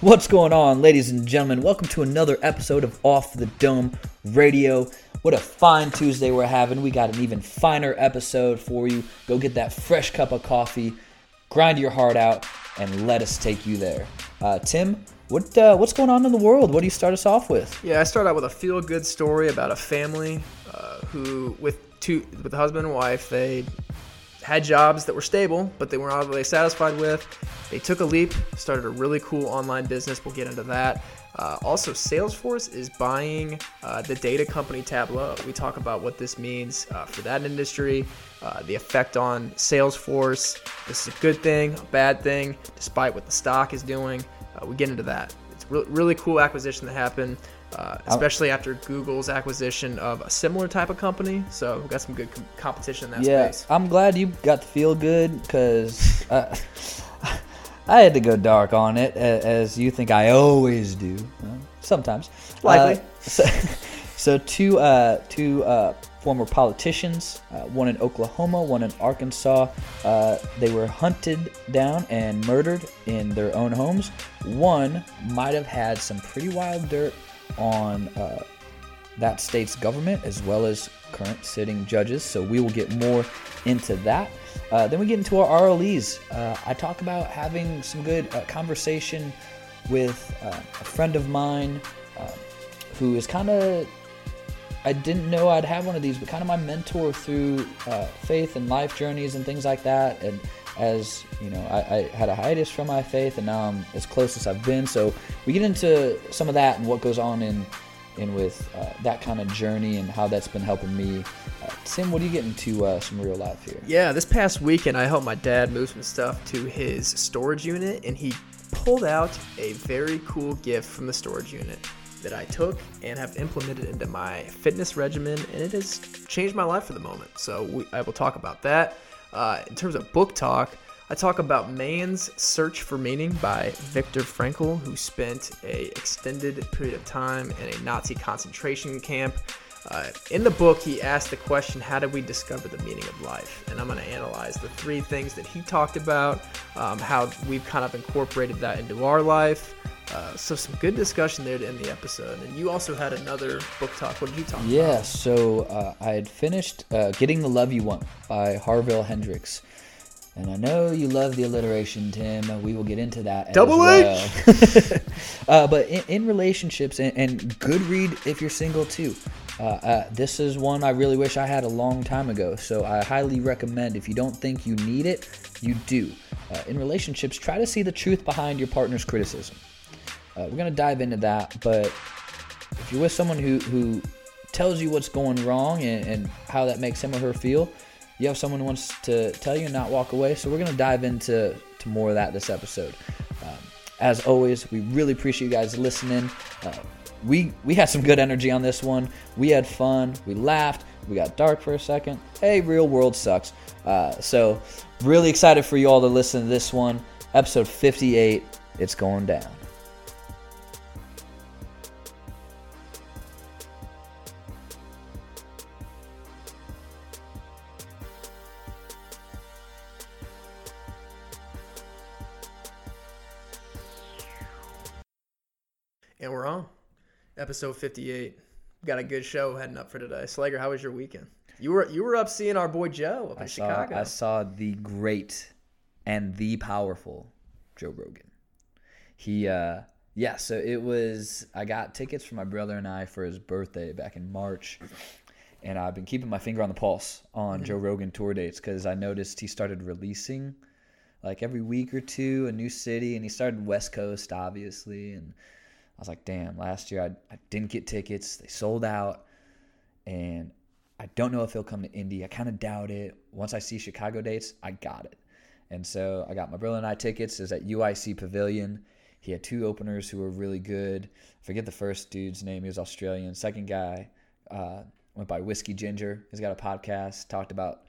What's going on, ladies and gentlemen? Welcome to another episode of Off the Dome Radio. What a fine Tuesday we're having. We got an even finer episode for you. Go get that fresh cup of coffee, grind your heart out, and let us take you there. Uh, Tim, what uh, what's going on in the world? What do you start us off with? Yeah, I start out with a feel-good story about a family uh, who, with two, with a husband and wife, they had jobs that were stable, but they weren't all really satisfied with. They took a leap, started a really cool online business. We'll get into that. Uh, also, Salesforce is buying uh, the data company Tableau. We talk about what this means uh, for that industry, uh, the effect on Salesforce. This is a good thing, a bad thing, despite what the stock is doing. Uh, we get into that. It's a re- really cool acquisition that happened uh, especially after Google's acquisition of a similar type of company. So we got some good com- competition in that yeah, space. I'm glad you got to feel good because uh, I had to go dark on it, as you think I always do. sometimes, likely. Uh, so, so, two uh, two uh, former politicians, uh, one in Oklahoma, one in Arkansas. Uh, they were hunted down and murdered in their own homes. One might have had some pretty wild dirt on uh, that state's government as well as current sitting judges. So we will get more into that. Uh, then we get into our RLEs. Uh, I talk about having some good uh, conversation with uh, a friend of mine uh, who is kind of, I didn't know I'd have one of these, but kind of my mentor through uh, faith and life journeys and things like that. And as you know, I, I, had a hiatus from my faith, and now I'm as close as I've been. So we get into some of that and what goes on in in with uh, that kind of journey and how that's been helping me. Uh, Tim, what are you getting to uh, some real life here? Yeah, this past weekend I helped my dad move some stuff to his storage unit, and he pulled out a very cool gift from the storage unit that I took and have implemented into my fitness regimen, and it has changed my life for the moment. So we, I will talk about that. Uh, in terms of book talk, I talk about Man's Search for Meaning by Viktor Frankl, who spent a extended period of time in a Nazi concentration camp. Uh, in the book, he asked the question, How did we discover the meaning of life? And I'm going to analyze the three things that he talked about, um, how we've kind of incorporated that into our life. Uh, so, some good discussion there to end the episode. And you also had another book talk. What did you talk yeah, about? Yeah, so uh, I had finished uh, Getting the Love You Want by Harville Hendrix. And I know you love the alliteration, Tim. We will get into that. Double well. H. uh, but in, in relationships, and, and, good read if you're single too. Uh, uh, this is one I really wish I had a long time ago. So I highly recommend. If you don't think you need it, you do. Uh, in relationships, try to see the truth behind your partner's criticism. Uh, we're gonna dive into that, but if you're with someone who who tells you what's going wrong and, and how that makes him or her feel you have someone who wants to tell you and not walk away. So we're going to dive into to more of that this episode. Um, as always, we really appreciate you guys listening. Uh, we we had some good energy on this one. We had fun. We laughed. We got dark for a second. Hey, real world sucks. Uh, so really excited for you all to listen to this one. Episode 58. It's going down. And we're on episode 58. Got a good show heading up for today. Slager, how was your weekend? You were you were up seeing our boy Joe up in I Chicago. I saw the great and the powerful Joe Rogan. He uh yeah, so it was I got tickets for my brother and I for his birthday back in March. And I've been keeping my finger on the pulse on mm-hmm. Joe Rogan tour dates because I noticed he started releasing like every week or two a new city and he started West Coast obviously and I was like, damn, last year I, I didn't get tickets. They sold out. And I don't know if he'll come to Indy. I kind of doubt it. Once I see Chicago dates, I got it. And so I got my brother and I tickets. Is at UIC Pavilion. He had two openers who were really good. I forget the first dude's name. He was Australian. Second guy uh, went by Whiskey Ginger. He's got a podcast. Talked about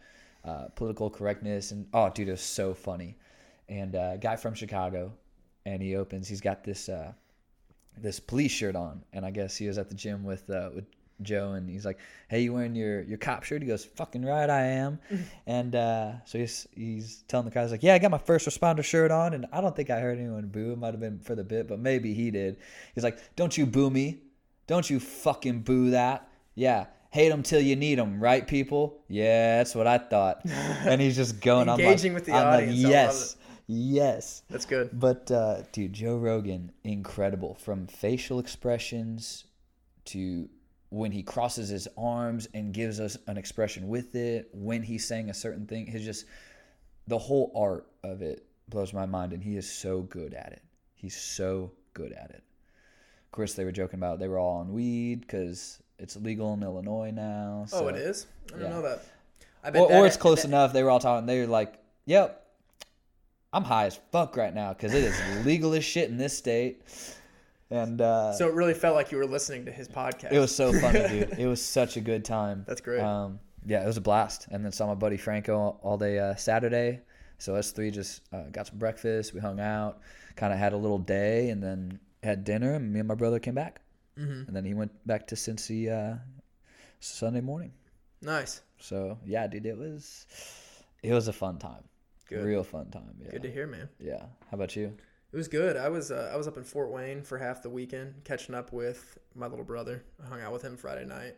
uh, political correctness and oh, dude, it was so funny. And uh, guy from Chicago, and he opens. He's got this uh, this police shirt on, and I guess he was at the gym with uh, with Joe, and he's like, "Hey, you wearing your your cop shirt?" He goes, "Fucking right, I am." and uh, so he's he's telling the guys like, "Yeah, I got my first responder shirt on," and I don't think I heard anyone boo. It might have been for the bit, but maybe he did. He's like, "Don't you boo me? Don't you fucking boo that? Yeah." Hate them till you need them, right, people? Yeah, that's what I thought. And he's just going on Engaging with the I'm like, audience, love yes, yes. That's good. But uh, dude, Joe Rogan, incredible from facial expressions to when he crosses his arms and gives us an expression with it, when he's saying a certain thing, his just the whole art of it blows my mind, and he is so good at it. He's so good at it. Of course, they were joking about they were all on weed because it's legal in Illinois now. Oh, it is. I don't yeah. know that. I bet or, that- or it's close that- enough. They were all talking. They were like, "Yep, I'm high as fuck right now because it is legal as shit in this state." And uh, So it really felt like you were listening to his podcast. it was so funny, dude. It was such a good time. That's great. Um, yeah, it was a blast. And then saw my buddy Franco all, day uh, Saturday. So us three just uh, got some breakfast. We hung out, kind of had a little day, and then had dinner. And me and my brother came back. Mhm. And then he went back to Cincy uh, Sunday morning. Nice. So yeah, dude, it was it was a fun time. Good. Real fun time. Yeah. Good to hear, man. Yeah. How about you? It was good. I was uh, I was up in Fort Wayne for half the weekend, catching up with my little brother. I hung out with him Friday night.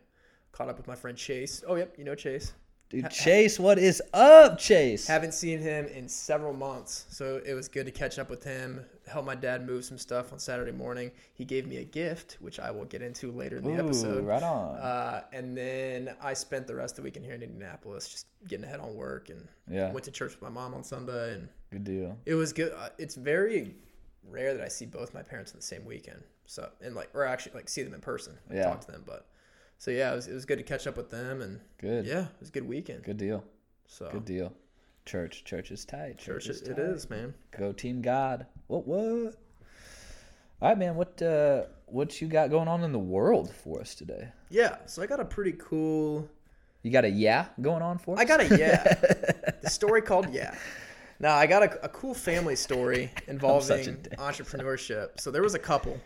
Caught up with my friend Chase. Oh, yep, you know Chase. Dude, Chase, what is up, Chase? Haven't seen him in several months, so it was good to catch up with him. Help my dad move some stuff on Saturday morning. He gave me a gift, which I will get into later in the Ooh, episode. right on. Uh, and then I spent the rest of the weekend here in Indianapolis, just getting ahead on work, and Yeah. went to church with my mom on Sunday, and Good deal. it was good. Uh, It's very rare that I see both my parents in the same weekend. So and like, or actually like see them in person, and Yeah. talk to them. But so yeah, it was, it was good to catch up with them, and Good. yeah, it was a good weekend. Good deal. So Good deal. Church, church is tight. church, is it, it tight. is, man. Go team God. What what? All right, man. What uh what you got going on in the world for us today? Yeah, so I got a pretty cool. You got a yeah going on for us? I got a yeah. the story called yeah. Now I got a, a cool family story involving entrepreneurship. So there was a couple.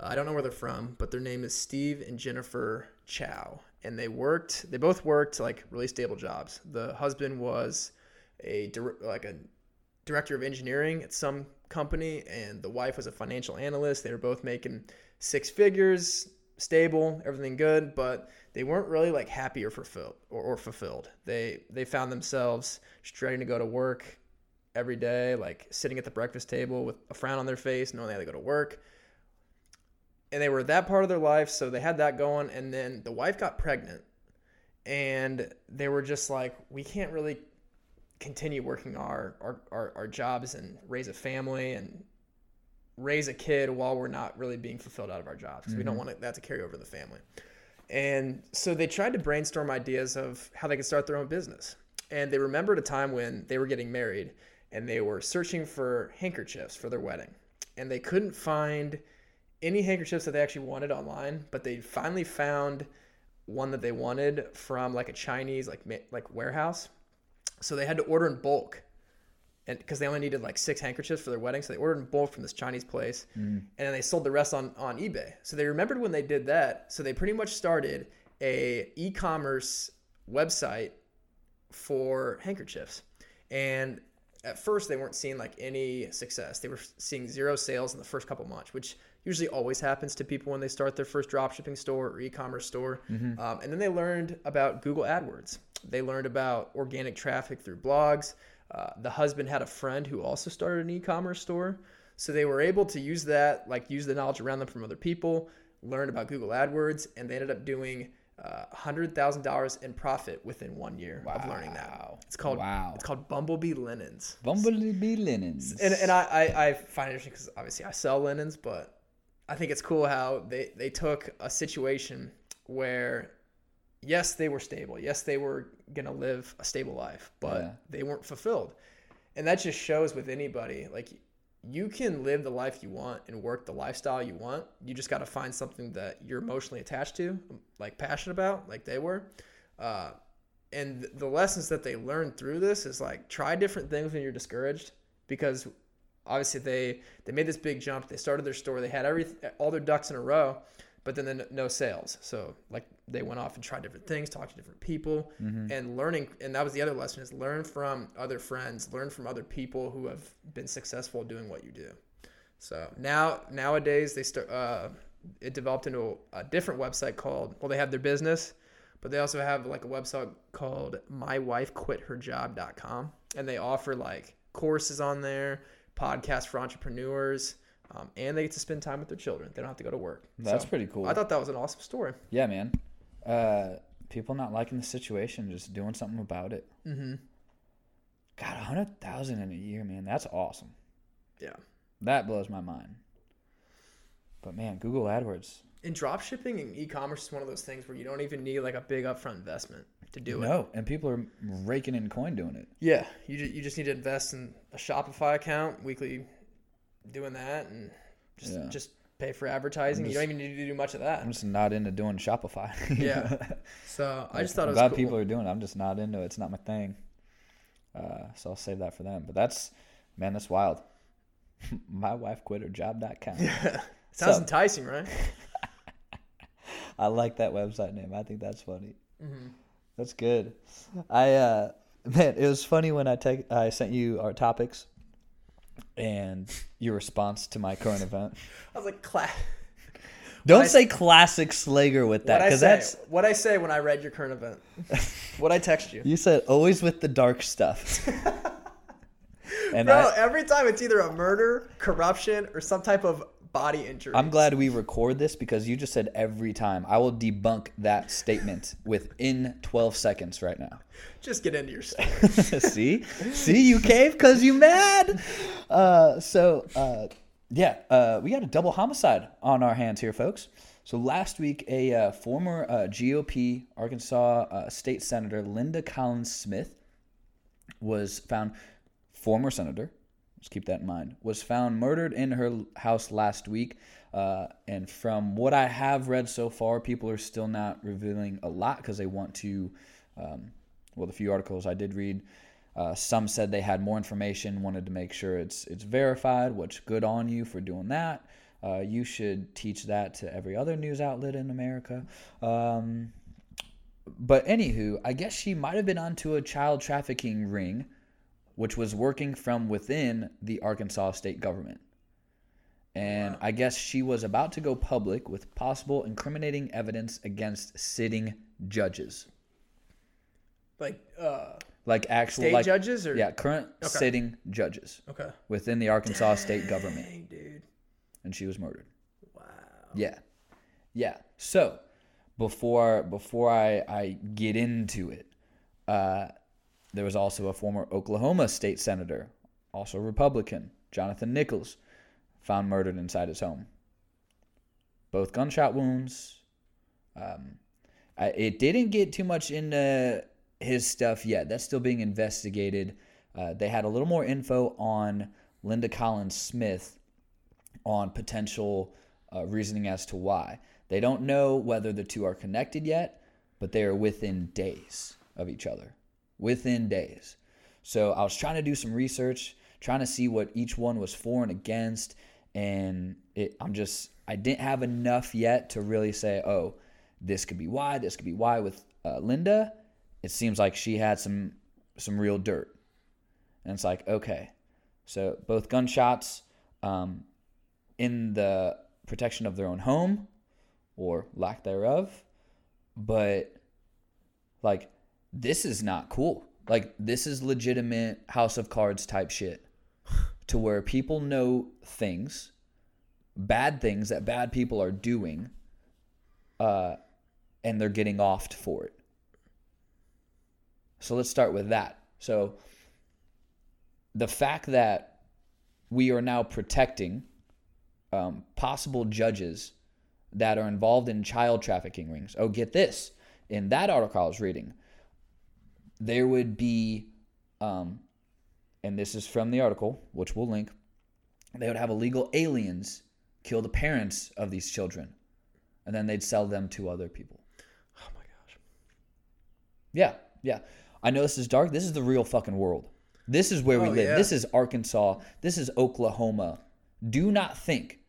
Uh, I don't know where they're from, but their name is Steve and Jennifer Chou, and they worked. They both worked like really stable jobs. The husband was a like a director of engineering at some company, and the wife was a financial analyst. They were both making six figures, stable, everything good, but they weren't really like happy or fulfilled or, or fulfilled. They they found themselves just ready to go to work every day, like sitting at the breakfast table with a frown on their face, knowing they had to go to work. And they were that part of their life, so they had that going. And then the wife got pregnant, and they were just like, we can't really continue working our, our, our, our jobs and raise a family and raise a kid while we're not really being fulfilled out of our jobs because we don't mm-hmm. want that to carry over to the family. And so they tried to brainstorm ideas of how they could start their own business. And they remembered a time when they were getting married and they were searching for handkerchiefs for their wedding. And they couldn't find any handkerchiefs that they actually wanted online, but they finally found one that they wanted from like a Chinese like like warehouse. So they had to order in bulk, and because they only needed like six handkerchiefs for their wedding, so they ordered in bulk from this Chinese place, and then they sold the rest on on eBay. So they remembered when they did that. So they pretty much started a e-commerce website for handkerchiefs, and at first they weren't seeing like any success. They were seeing zero sales in the first couple months, which usually always happens to people when they start their first dropshipping store or e-commerce store. Um, and then they learned about Google AdWords. They learned about organic traffic through blogs. Uh, the husband had a friend who also started an e-commerce store, so they were able to use that, like use the knowledge around them from other people, learn about Google AdWords, and they ended up doing uh, hundred thousand dollars in profit within one year of learning that. It's called Wow. It's called Bumblebee Linens. Bumblebee linens. And, and I, I, I find it interesting because obviously I sell linens, but I think it's cool how they, they took a situation where, yes, they were stable. Yes, they were going to live a stable life, but Yeah. they weren't fulfilled. And that just shows with anybody. Like, you can live the life you want and work the lifestyle you want. You just got to find something that you're emotionally attached to, like passionate about, like they were. Uh, and the lessons that they learned through this is like try different things when you're discouraged because obviously they they made this big jump they started their store they had every all their ducks in a row but then the, no sales. So like they went off and tried different things, talked to different people, and learning. And that was the other lesson: is learn from other friends, learn from other people who have been successful doing what you do. So now nowadays they start. Uh, it developed into a, a different website called. Well, they have their business, but they also have like a website called mywifequitherjob.com, and they offer like courses on there, podcasts for entrepreneurs, um, and they get to spend time with their children. They don't have to go to work. That's So, pretty cool. I thought that was an awesome story. Yeah, man. Uh, people not liking the situation, just doing something about it. Mm-hmm. God, hundred thousand in a year, man. That's awesome. Yeah. That blows my mind. But man, Google AdWords. And drop shipping and e-commerce is one of those things where you don't even need like a big upfront investment to do it. No, and people are raking in coin doing it. Yeah, you just, you just need to invest in a Shopify account weekly, doing that, and just Yeah. just pay for advertising. you don't even need to do much of that. I'm just not into doing Shopify. Yeah. So I just thought it I'm was glad cool. people are doing it. I'm just not into it. It's not my thing. Uh, so I'll save that for them. But that's, man, that's wild. my wife quit her job.com. Sounds So- enticing, right? I like that website name. I think that's funny. Mm-hmm. That's good. I uh man, it was funny when I take I sent you our topics and your response to my current event. I was like, class. Don't I- say classic Slager with that because that's What I say when I read your current event? what I text you? you said always with the dark stuff. and Bro, I, every time it's either a murder, corruption, or some type of body injury. I'm glad we record this because you just said every time. I will debunk that statement within 12 seconds right now. Just get into your story. see see you cave because you mad uh, so uh, yeah uh, we got a double homicide on our hands here folks so last week a uh, former uh, gop arkansas uh, state senator linda collins smith was found former senator let's keep that in mind. Was found murdered in her house last week uh, and from what i have read so far people are still not revealing a lot because they want to um, well the few articles i did read uh, some said they had more information wanted to make sure it's it's verified which good on you for doing that. Uh, you should teach that to every other news outlet in america. Um, but anywho i guess she might have been onto a child trafficking ring which was working from within the Arkansas state government. And I guess she was about to go public with possible incriminating evidence against sitting judges. like uh, Like actual state like judges or yeah, current Okay. sitting judges Okay. within the Arkansas state government dude. and she was murdered. Wow. Yeah. Yeah. So before before I, I get into it, uh, there was also a former Oklahoma state senator, also Republican, Jonathan Nichols, found murdered inside his home. Both gunshot wounds. Um, I, it didn't get too much into his stuff yet. That's still being investigated. Uh, they had a little more info on Linda Collins Smith on potential uh, reasoning as to why. They don't know whether the two are connected yet, but they are within days of each other. Within days. So I was trying to do some research, trying to see what each one was for and against, and it, I'm just I didn't have enough yet to really say, oh, this could be why, this could be why. With uh, Linda, it seems like she had some some real dirt, and it's like okay, so both gunshots um, in the protection of their own home or lack thereof, but like this is not cool. Like this is legitimate House of Cards type shit, to where people know things, bad things that bad people are doing, uh, and they're getting offed for it. So let's start with that. So the fact that we are now protecting um, possible judges that are involved in child trafficking rings. Oh, get this. In that article I was reading, there would be, um, and this is from the article, which we'll link, they would have illegal aliens kill the parents of these children, and then they'd sell them to other people. Oh my gosh. Yeah, yeah. I know this is dark. This is the real fucking world. This is where we Oh, live. yeah. This is Arkansas. This is Oklahoma. Do not think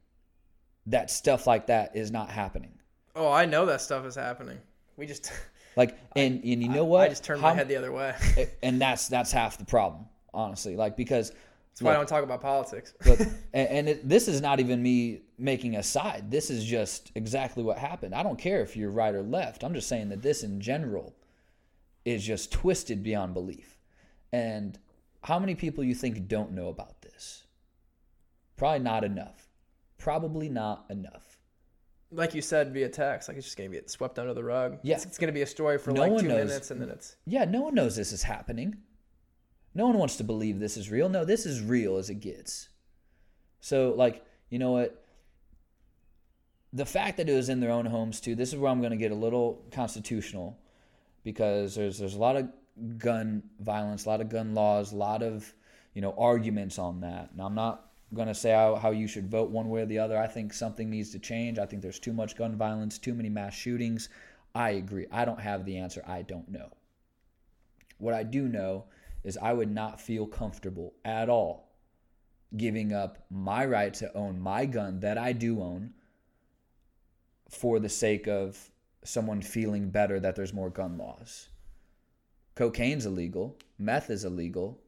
that stuff like that is not happening. Oh, I know that stuff is happening. We just Like, and and you know I- what? I just turned my head the other way. and that's that's half the problem, honestly. Like because That's why I don't talk about politics. look, and, and it, this is not even me making a side. This is just exactly what happened. I don't care if you're right or left. I'm just saying that this in general is just twisted beyond belief. And how many people you think don't know about this? Probably not enough. Probably not enough. Like you said via text, like it's just gonna get swept under the rug. Yeah. it's, it's gonna be a story for No like one two knows. minutes, and then it's Yeah, no one knows this is happening. No one wants to believe this is real. No, this is real as it gets. So, like, you know what? The fact that it was in their own homes too. This is where I'm going to get a little constitutional, because there's there's a lot of gun violence, a lot of gun laws, a lot of you know arguments on that. Now, I'm not going to say how, how you should vote one way or the other. I think something needs to change. I think there's too much gun violence, too many mass shootings. I agree. I don't have the answer. I don't know. What I do know is I would not feel comfortable at all giving up my right to own my gun that I do own for the sake of someone feeling better that there's more gun laws. Cocaine's illegal, meth is illegal.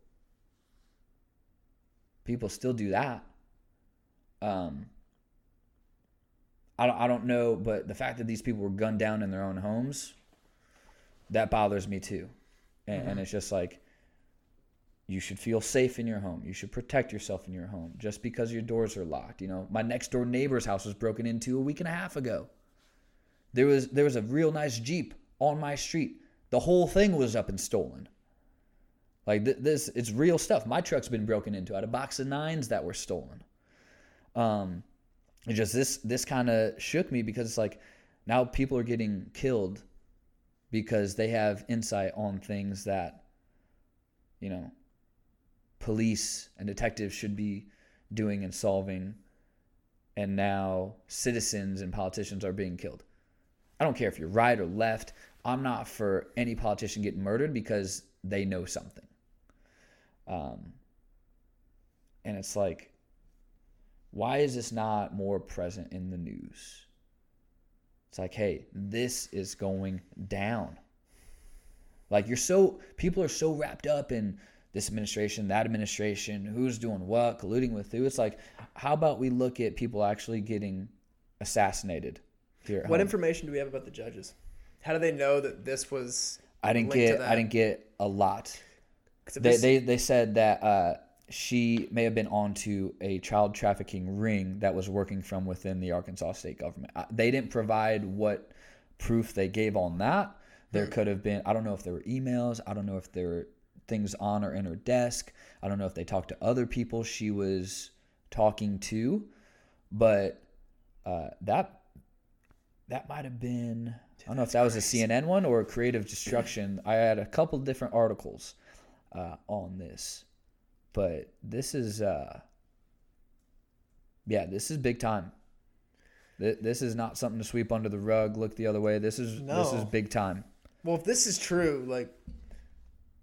People still do that. Um, I don't, I don't know, but the fact that these people were gunned down in their own homes, that bothers me too. And, and it's just like, you should feel safe in your home. You should protect yourself in your home just because your doors are locked. You know, my next door neighbor's house was broken into a week and a half ago. There was there was a real nice Jeep on my street. The whole thing was up and stolen. Like th- this, it's real stuff. My truck's been broken into. I had a box of nines that were stolen. Um, it just this this kind of shook me because it's like now people are getting killed because they have insight on things that you know police and detectives should be doing and solving and now citizens and politicians are being killed i don't care if you're right or left i'm not for any politician getting murdered because they know something um, and it's like why is this not more present in the news it's like hey this is going down like you're so people are so wrapped up in this administration, that administration, who's doing what, colluding with who. It's like, how about we look at people actually getting assassinated here? At what home? information do we have about the judges? How do they know that this was? I didn't get. I didn't get a lot. They they, they said that uh, she may have been onto a child trafficking ring that was working from within the Arkansas state government. Uh, They didn't provide what proof they gave on that. There Hmm. could have been. I don't know if there were emails. I don't know if there were things on or in her desk. I don't know if they talked to other people she was talking to, but uh, that that might have been. I don't know if that was a CNN one or a Creative Destruction. I had a couple different articles uh, on this, but this is uh, yeah, this is big time. Th- This is not something to sweep under the rug, look the other way. This is this is big time. Well, if this is true, like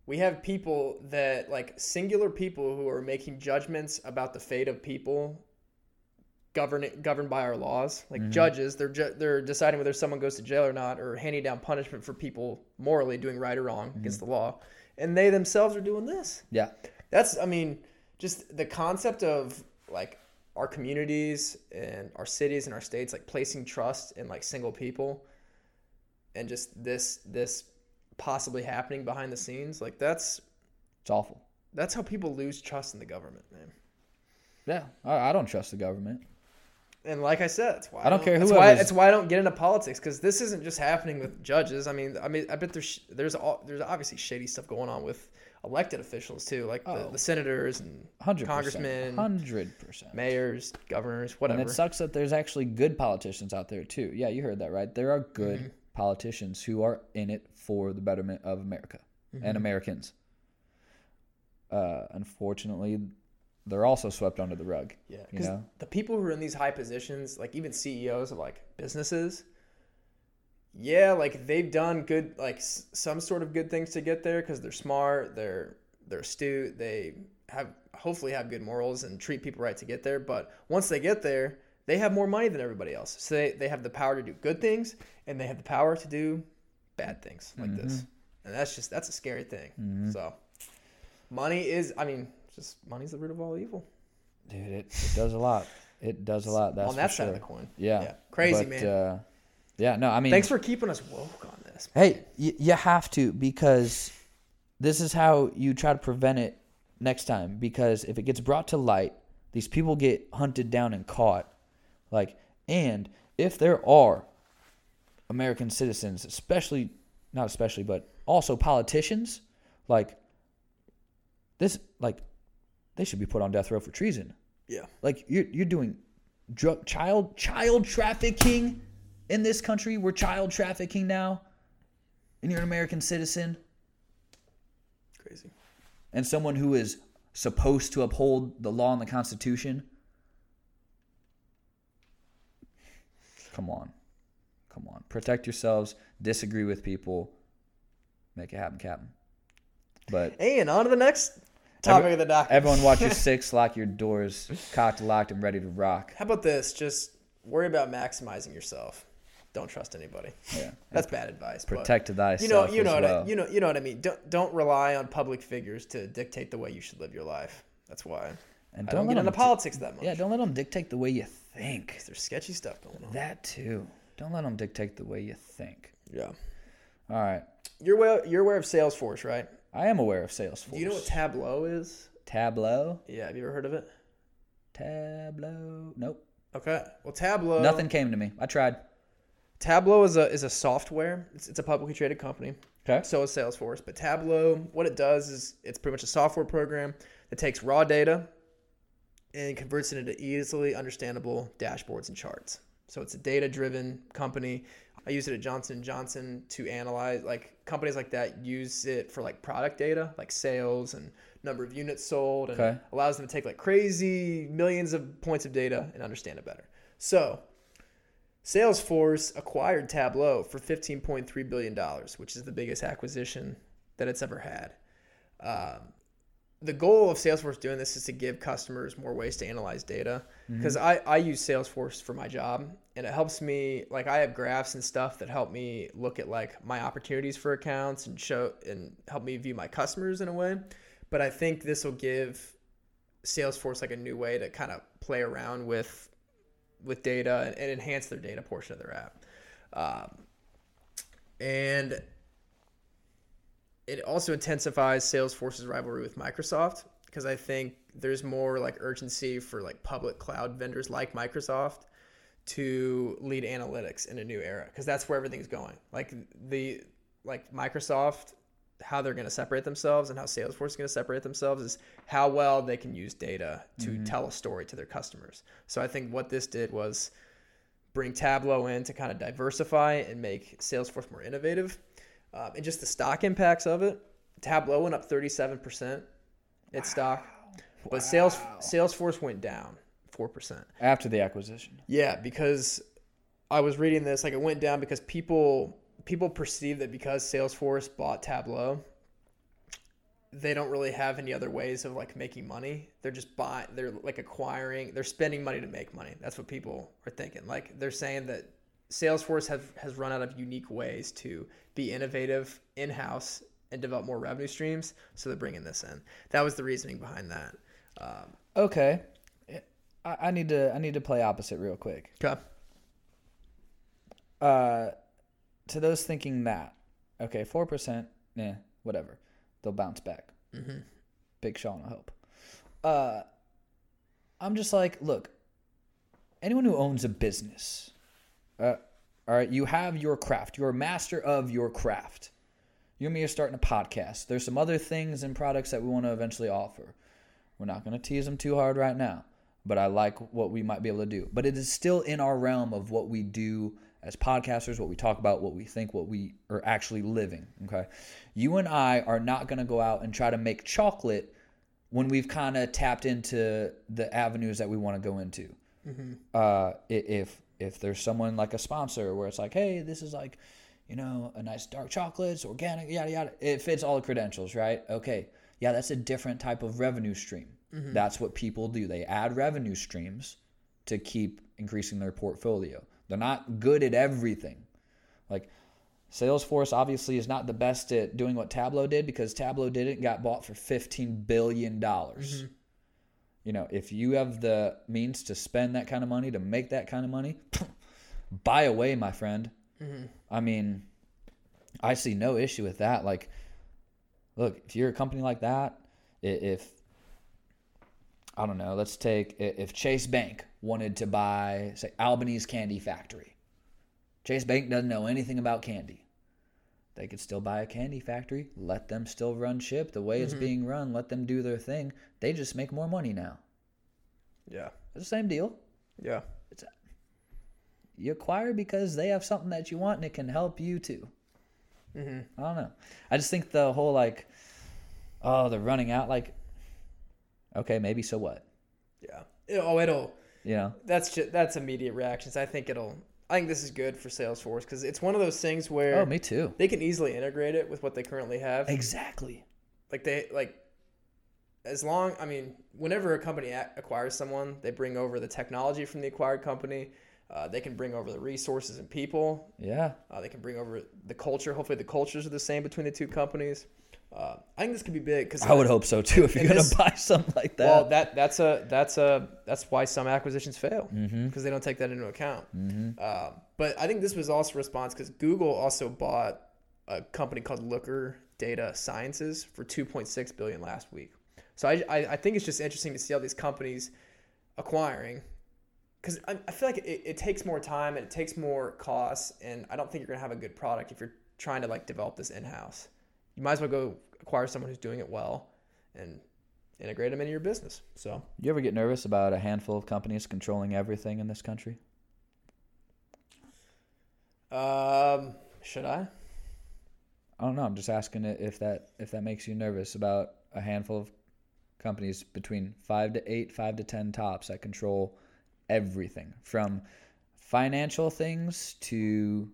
we have people that like singular people who are making judgments about the fate of people governed governed by our laws. Like judges, they're ju- they're deciding whether someone goes to jail or not, or handing down punishment for people morally doing right or wrong against the law, and they themselves are doing this. Yeah, That's, I mean, just the concept of like our communities and our cities and our states like placing trust in like single people and just this this possibly happening behind the scenes like that's it's awful. that's how people lose trust in the government man Yeah, I, I don't trust the government. And like I said, that's why I don't care That's who why, it is. that's why I don't get into politics because this isn't just happening with judges. I mean, I mean, I bet there's there's all, there's obviously shady stuff going on with elected officials too, like the, Oh. the senators and Hundred congressmen, hundred percent. mayors, governors, whatever. And it sucks that there's actually good politicians out there too. Yeah, you heard that right. There are good Mm-hmm. politicians who are in it for the betterment of America Mm-hmm. and Americans. Uh, unfortunately, they're also swept under the rug. Yeah, you know. the people who are in these high positions, like even CEOs of like businesses, yeah, like they've done good, like s- some sort of good things to get there because they're smart, they're they're astute, they have hopefully have good morals and treat people right to get there. But once they get there, they have more money than everybody else. So they, they have the power to do good things and they have the power to do bad things like this. Mm-hmm. And that's just that's a scary thing. So money is I mean, just money's the root of all evil. Dude, it, it does a lot. It does a lot. That's on that side sure. of the coin. Yeah. Yeah. Crazy, But, man. Uh, yeah, no, I mean, Thanks for keeping us woke on this. Hey, y- you have to because this is how you try to prevent it next time. Because if it gets brought to light, these people get hunted down and caught. Like, and if there are American citizens, especially, not especially, but also politicians, like this, like they should be put on death row for treason. Yeah. Like you're you're doing drug child child trafficking in this country. We're child trafficking now, and you're an American citizen Crazy. and someone who is supposed to uphold the law and the Constitution. Come on, come on, protect yourselves. Disagree with people. Make it happen, Captain. But And on to the next topic of the doc. everyone, watch your six. Lock your doors. Cocked, locked, and ready to rock. How about this? Just worry about maximizing yourself. Don't trust anybody. Yeah. That's bad advice. Protect thyself. You know, you know, what well. I, you know, you know what I mean. Don't don't rely on public figures to dictate the way you should live your life. That's why And don't don't let get into politics that much. Yeah, don't let them dictate the way you think. There's sketchy stuff going on. That too. Don't let them dictate the way you think. Yeah. All right. You're aware, you're aware of Salesforce, right? I am aware of Salesforce. Do you know what Tableau is? Tableau? Yeah. Have you ever heard of it? Tableau? Nope. Okay. Well, Tableau. Nothing came to me. I tried. Tableau is a is a software. It's, it's a publicly traded company. Okay. So is Salesforce. But Tableau, what it does is it's pretty much a software program that takes raw data and converts it into easily understandable dashboards and charts. So it's a data driven company. I use it at Johnson Johnson to analyze like companies like that use it for like product data, like sales and number of units sold and Okay. allows them to take like crazy millions of points of data and understand it better. So Salesforce acquired Tableau for $15.3 billion, which is the biggest acquisition that it's ever had. Um, the goal of Salesforce doing this is to give customers more ways to analyze data. Because I, I use Salesforce for my job and it helps me, like, I have graphs and stuff that help me look at, like, my opportunities for accounts and show and help me view my customers in a way. But I think this will give Salesforce, like, a new way to kind of play around with with data and, and enhance their data portion of their app. Um, and it also intensifies Salesforce's rivalry with Microsoft because I think there's more like urgency for like public cloud vendors like Microsoft to lead analytics in a new era because that's where everything's going. Like the like Microsoft how they're going to separate themselves and how Salesforce is going to separate themselves is how well they can use data to tell a story to their customers. So I think what this did was bring Tableau in to kind of diversify and make Salesforce more innovative. Um, and just the stock impacts of it, Tableau went up 37% its stock, but Sales Salesforce went down 4%. After the acquisition. Yeah, because I was reading this, like it went down because people people perceive that because Salesforce bought Tableau, they don't really have any other ways of like making money. They're just buying, they're like acquiring, they're spending money to make money. That's what people are thinking. Like they're saying that Salesforce have, has run out of unique ways to be innovative in house and develop more revenue streams. So they're bringing this in. That was the reasoning behind that. Um, Okay. I, I need to I need to play opposite real quick. okay. Uh, to those thinking that, okay, four percent, yeah, whatever, they'll bounce back. Mm-hmm. Big Sean will help. Uh, I'm just like, look, anyone who owns a business, uh, all right, you have your craft. You're a master of your craft. You and me are starting a podcast. There's some other things and products that we want to eventually offer. We're not going to tease them too hard right now, but I like what we might be able to do. But it is still in our realm of what we do as podcasters, what we talk about, what we think, what we are actually living. Okay. You and I are not going to go out and try to make chocolate when we've kind of tapped into the avenues that we want to go into. Uh, if if there's someone like a sponsor where it's like, hey, this is like, you know, a nice dark chocolate, it's organic, yada yada. It fits all the credentials, right? Okay, yeah, that's a different type of revenue stream. Mm-hmm. That's what people do. They add revenue streams to keep increasing their portfolio. They're not good at everything. Like Salesforce obviously is not the best at doing what Tableau did because Tableau did it and got bought for $15 billion. dollars mm-hmm. You know, if you have the means to spend that kind of money, to make that kind of money, buy away, my friend. Mm-hmm. I mean, I see no issue with that. Like, look, if you're a company like that, if I don't know, let's take if Chase Bank wanted to buy, say, Albanese Candy Factory. Chase Bank doesn't know anything about candy. They could still buy a candy factory, let them still run ship the way it's being run, let them do their thing. They just make more money now. Yeah. It's the same deal. Yeah. It's a, you acquire because they have something that you want and it can help you too. Mm-hmm. I don't know. I just think the whole like, oh, they're running out. Like, okay, maybe so what? Yeah. Oh, it'll. You know? That's just that's immediate reactions. I think it'll. I think this is good for Salesforce because it's one of those things where Oh, me too. they can easily integrate it with what they currently have. Exactly. Like they like. As long, I mean, whenever a company acquires someone, they bring over the technology from the acquired company. Uh, they can bring over the resources and people. Yeah. Uh, they can bring over the culture. Hopefully, the cultures are the same between the two companies. Uh, I think this could be big because I would hope so too. If you're gonna this- buy something like that. Well, that that's a that's a that's why some acquisitions fail because mm-hmm. they don't take that into account. Mm-hmm. Uh, but I think this was also a response because Google also bought a company called Looker Data Sciences for 2.6 billion last week. So I, I, I think it's just interesting to see all these companies acquiring because I, I feel like it, it takes more time and it takes more costs and I don't think you're gonna have a good product if you're trying to like develop this in house. You might as well go acquire someone who's doing it well and integrate them into your business. So You ever get nervous about a handful of companies controlling everything in this country? um, should I? I don't know. I'm just asking if that if that makes you nervous about a handful of companies between five to eight, five to ten tops that control everything from financial things to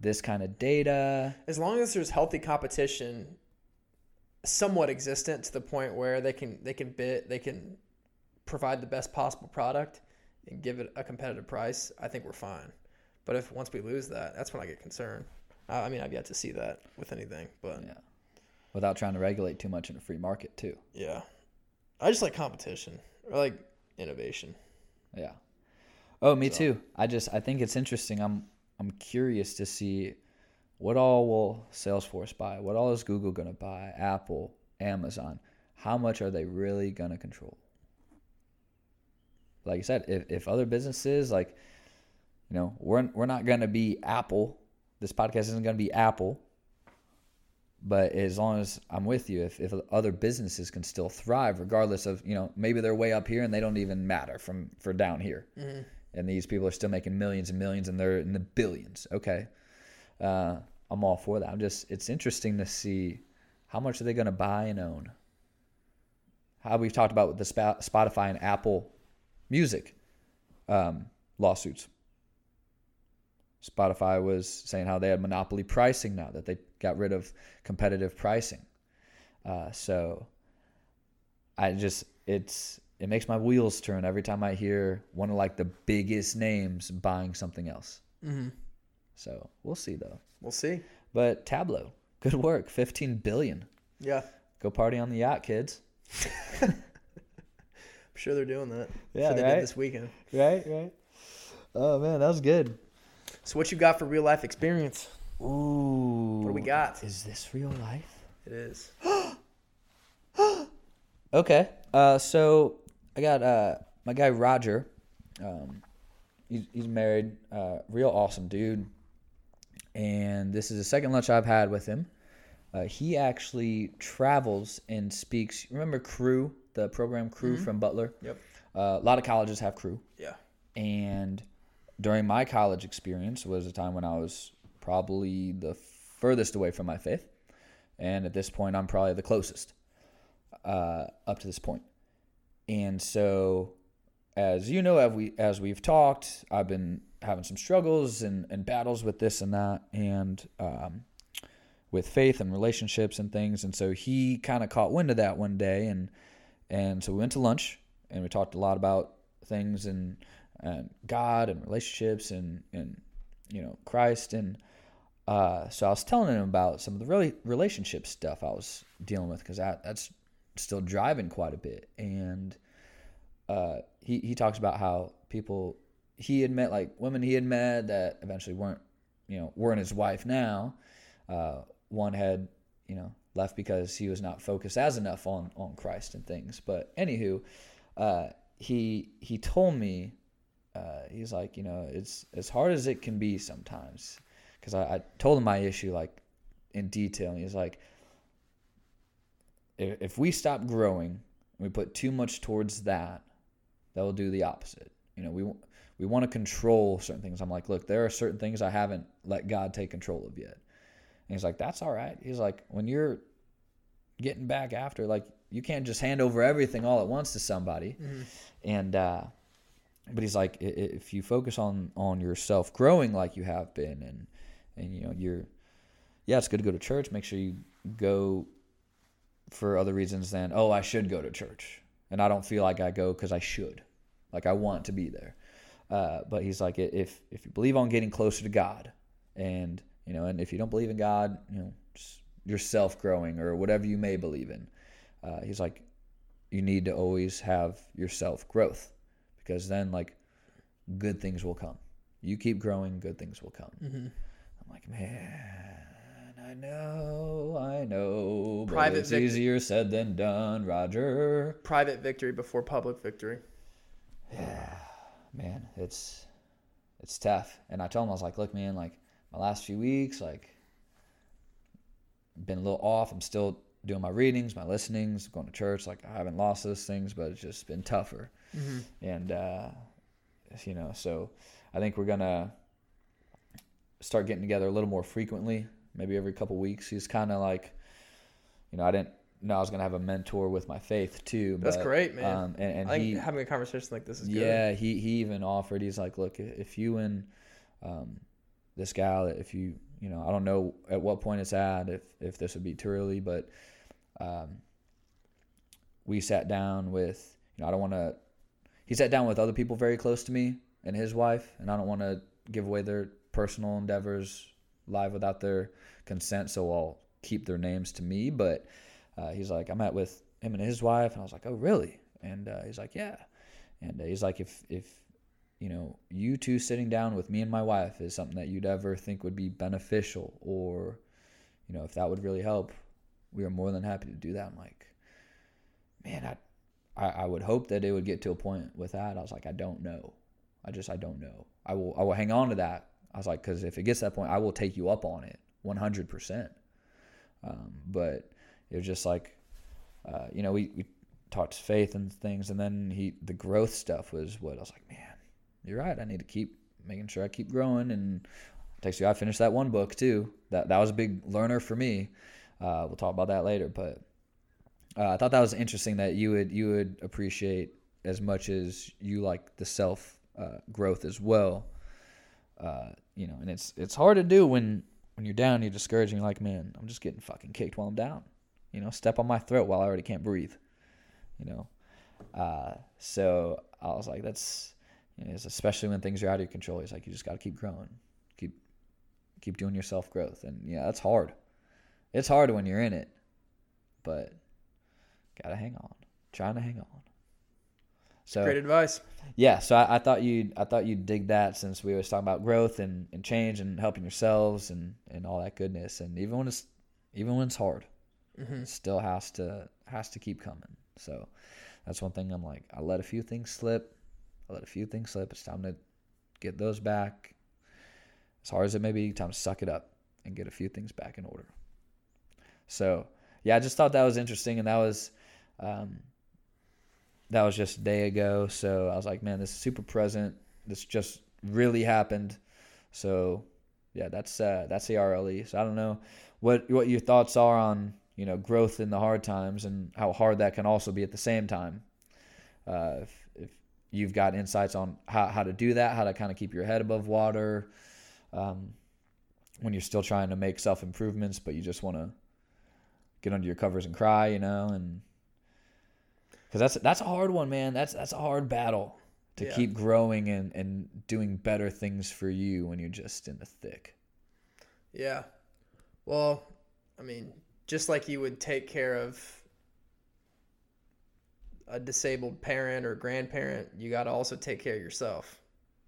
this kind of data. as long as there's healthy competition somewhat existent to the point where they can they can bid they can provide the best possible product and give it a competitive price i think we're fine but if once we lose that that's when i get concerned i, I mean i've yet to see that with anything but Yeah. Without trying to regulate too much in a free market too. yeah i just like competition or like innovation Yeah. Oh, me So- too. I just I think it's interesting. I'm I'm curious to see what all will Salesforce buy? What all is Google going to buy? Apple, Amazon. How much are they really going to control? Like I said, if, if other businesses like you know, we're we're not going to be Apple. This podcast isn't going to be Apple. But as long as I'm with you, if, if other businesses can still thrive, regardless of you know maybe they're way up here and they don't even matter from for down here, mm-hmm. And these people are still making millions and millions and they're in the billions. Okay, uh, I'm all for that. I'm just it's interesting to see how much are they going to buy and own. How we've talked about with the Spotify and Apple Music um, lawsuits. Spotify was saying how they had monopoly pricing now that they got rid of competitive pricing. Uh, so I just it's it makes my wheels turn every time I hear one of like the biggest names buying something else. Mm-hmm. So we'll see though. we'll see But Tableau, good work, fifteen billion. yeah Go party on the yacht, kids. i'm sure they're doing that Yeah, what they right? did this weekend Right, right. Oh man, that was good. so what you got for real life experience Ooh. what do we got Is this real life? it is Okay. Uh, so I got uh my guy Roger. Um, he's he's married. Uh, real awesome dude. And this is the second lunch I've had with him. Uh, he actually travels and speaks. Remember Cru, the program Cru from Butler? Yep. Uh, a lot of colleges have Cru. yeah And during my college experience was a time when I was probably the furthest away from my faith. And at this point, I'm probably the closest uh, up to this point. And so, as you know, as, we, as we've talked, I've been having some struggles and, and battles with this and that, and um, with faith and relationships and things. And so he kind of caught wind of that one day, and and so we went to lunch and we talked a lot about things and and God and relationships and and you know Christ and uh, so I was telling him about some of the really relationship stuff I was dealing with because that that's still driving quite a bit. And uh, he he talks about how people he had met like women he had met that eventually weren't you know weren't his wife now. Uh, one had you know left because he was not focused as enough on on Christ and things. But anywho uh, he he told me uh, he's like you know it's as hard as it can be sometimes because I, I told him my issue like in detail. And he's like if, if we stop growing and we put too much towards that that will do the opposite. You know we we want to control certain things. I'm like look there are certain things i haven't let god take control of yet. And he's like that's all right. He's like when you're getting back after like you can't just hand over everything all at once to somebody. Mm-hmm. and uh but he's like if you focus on on yourself growing like you have been and and you know you're yeah it's good to go to church. Make sure you go for other reasons than oh i should go to church. And i don't feel like i go because i should. Like i want to be there. Uh, but he's like if if you believe on getting closer to god and you know and if you don't believe in god you know just yourself growing or whatever you may believe in. Uh, he's like you need to always have your self growth because then like good things will come. You keep growing good things will come. Mm-hmm. i'm like man i know i know but Private it's easier said than done roger. Private victory before public victory. Yeah, man it's it's tough. And i told him i was like look man like my last few weeks like been a little off. I'm still doing my readings my listenings going to church. Like i haven't lost those things but it's just been tougher. Mm-hmm. and uh, you know so i think we're gonna start getting together a little more frequently maybe every couple weeks he's kind of like you know i didn't know i was gonna have a mentor with my faith too That's but, great, man. um, and, and I think he having a conversation like this is good. yeah he, he even offered he's like look if you and um, this gal if you you know i don't know at what point it's at if if this would be too early but um, we sat down with you know i don't want to he sat down with other people very close to me and his wife and i don't want to give away their personal endeavors live without their consent so i'll keep their names to me but uh, he's like i met with him and his wife and i was like oh really and uh, he's like yeah and uh, he's like if if you know you two sitting down with me and my wife is something that you'd ever think would be beneficial or you know if that would really help we are more than happy to do that i'm like man i I, I would hope that it would get to a point with that. I was like, I don't know. I just, I don't know. I will, I will hang on to that. I was like, because if it gets that point, I will take you up on it, one hundred percent. Um, but it was just like, uh, you know, we, we talked faith and things, and then he, the growth stuff was what I was like, man, you're right. I need to keep making sure I keep growing. And takes you, I finished that one book too. That that was a big learner for me. Uh, we'll talk about that later, but uh, I thought that was interesting that you would you would appreciate as much as you like the self uh, growth as well. You know, and it's it's hard to do when when you're down, you're discouraged, and you're like, man, I'm just getting fucking kicked while I'm down. You know, step on my throat while I already can't breathe. You know, uh, so I was like, that's you know, especially when things are out of your control. It's like you just got to keep growing, keep keep doing your self growth, and yeah, that's hard. It's hard when you're in it, but gotta hang on, trying to hang on. So Great advice. yeah, so I, I thought you'd I thought you'd dig that since we was talking about growth and, and change and helping yourselves and, and all that goodness. And even when it's even when it's hard, Mm-hmm. it still has to has to keep coming. So that's one thing I'm like, I let a few things slip. I let a few things slip. It's time to get those back. As hard as it may be, time to suck it up and get a few things back in order. So yeah, I just thought that was interesting, and that was um, that was just a day ago. So I was like, man, this is super present. This just really happened. So yeah, that's uh, that's the RLE. So I don't know what what your thoughts are on you know growth in the hard times and how hard that can also be at the same time. Uh, if, if you've got insights on how, how to do that, how to kind of keep your head above water um, when you're still trying to make self improvements, but you just want to get under your covers and cry, you know, and because that's that's a hard one, man. That's that's a hard battle to Yeah. keep growing and, and doing better things for you when you're just in the thick. Yeah. Well, I mean, just like you would take care of a disabled parent or grandparent, you got to also take care of yourself.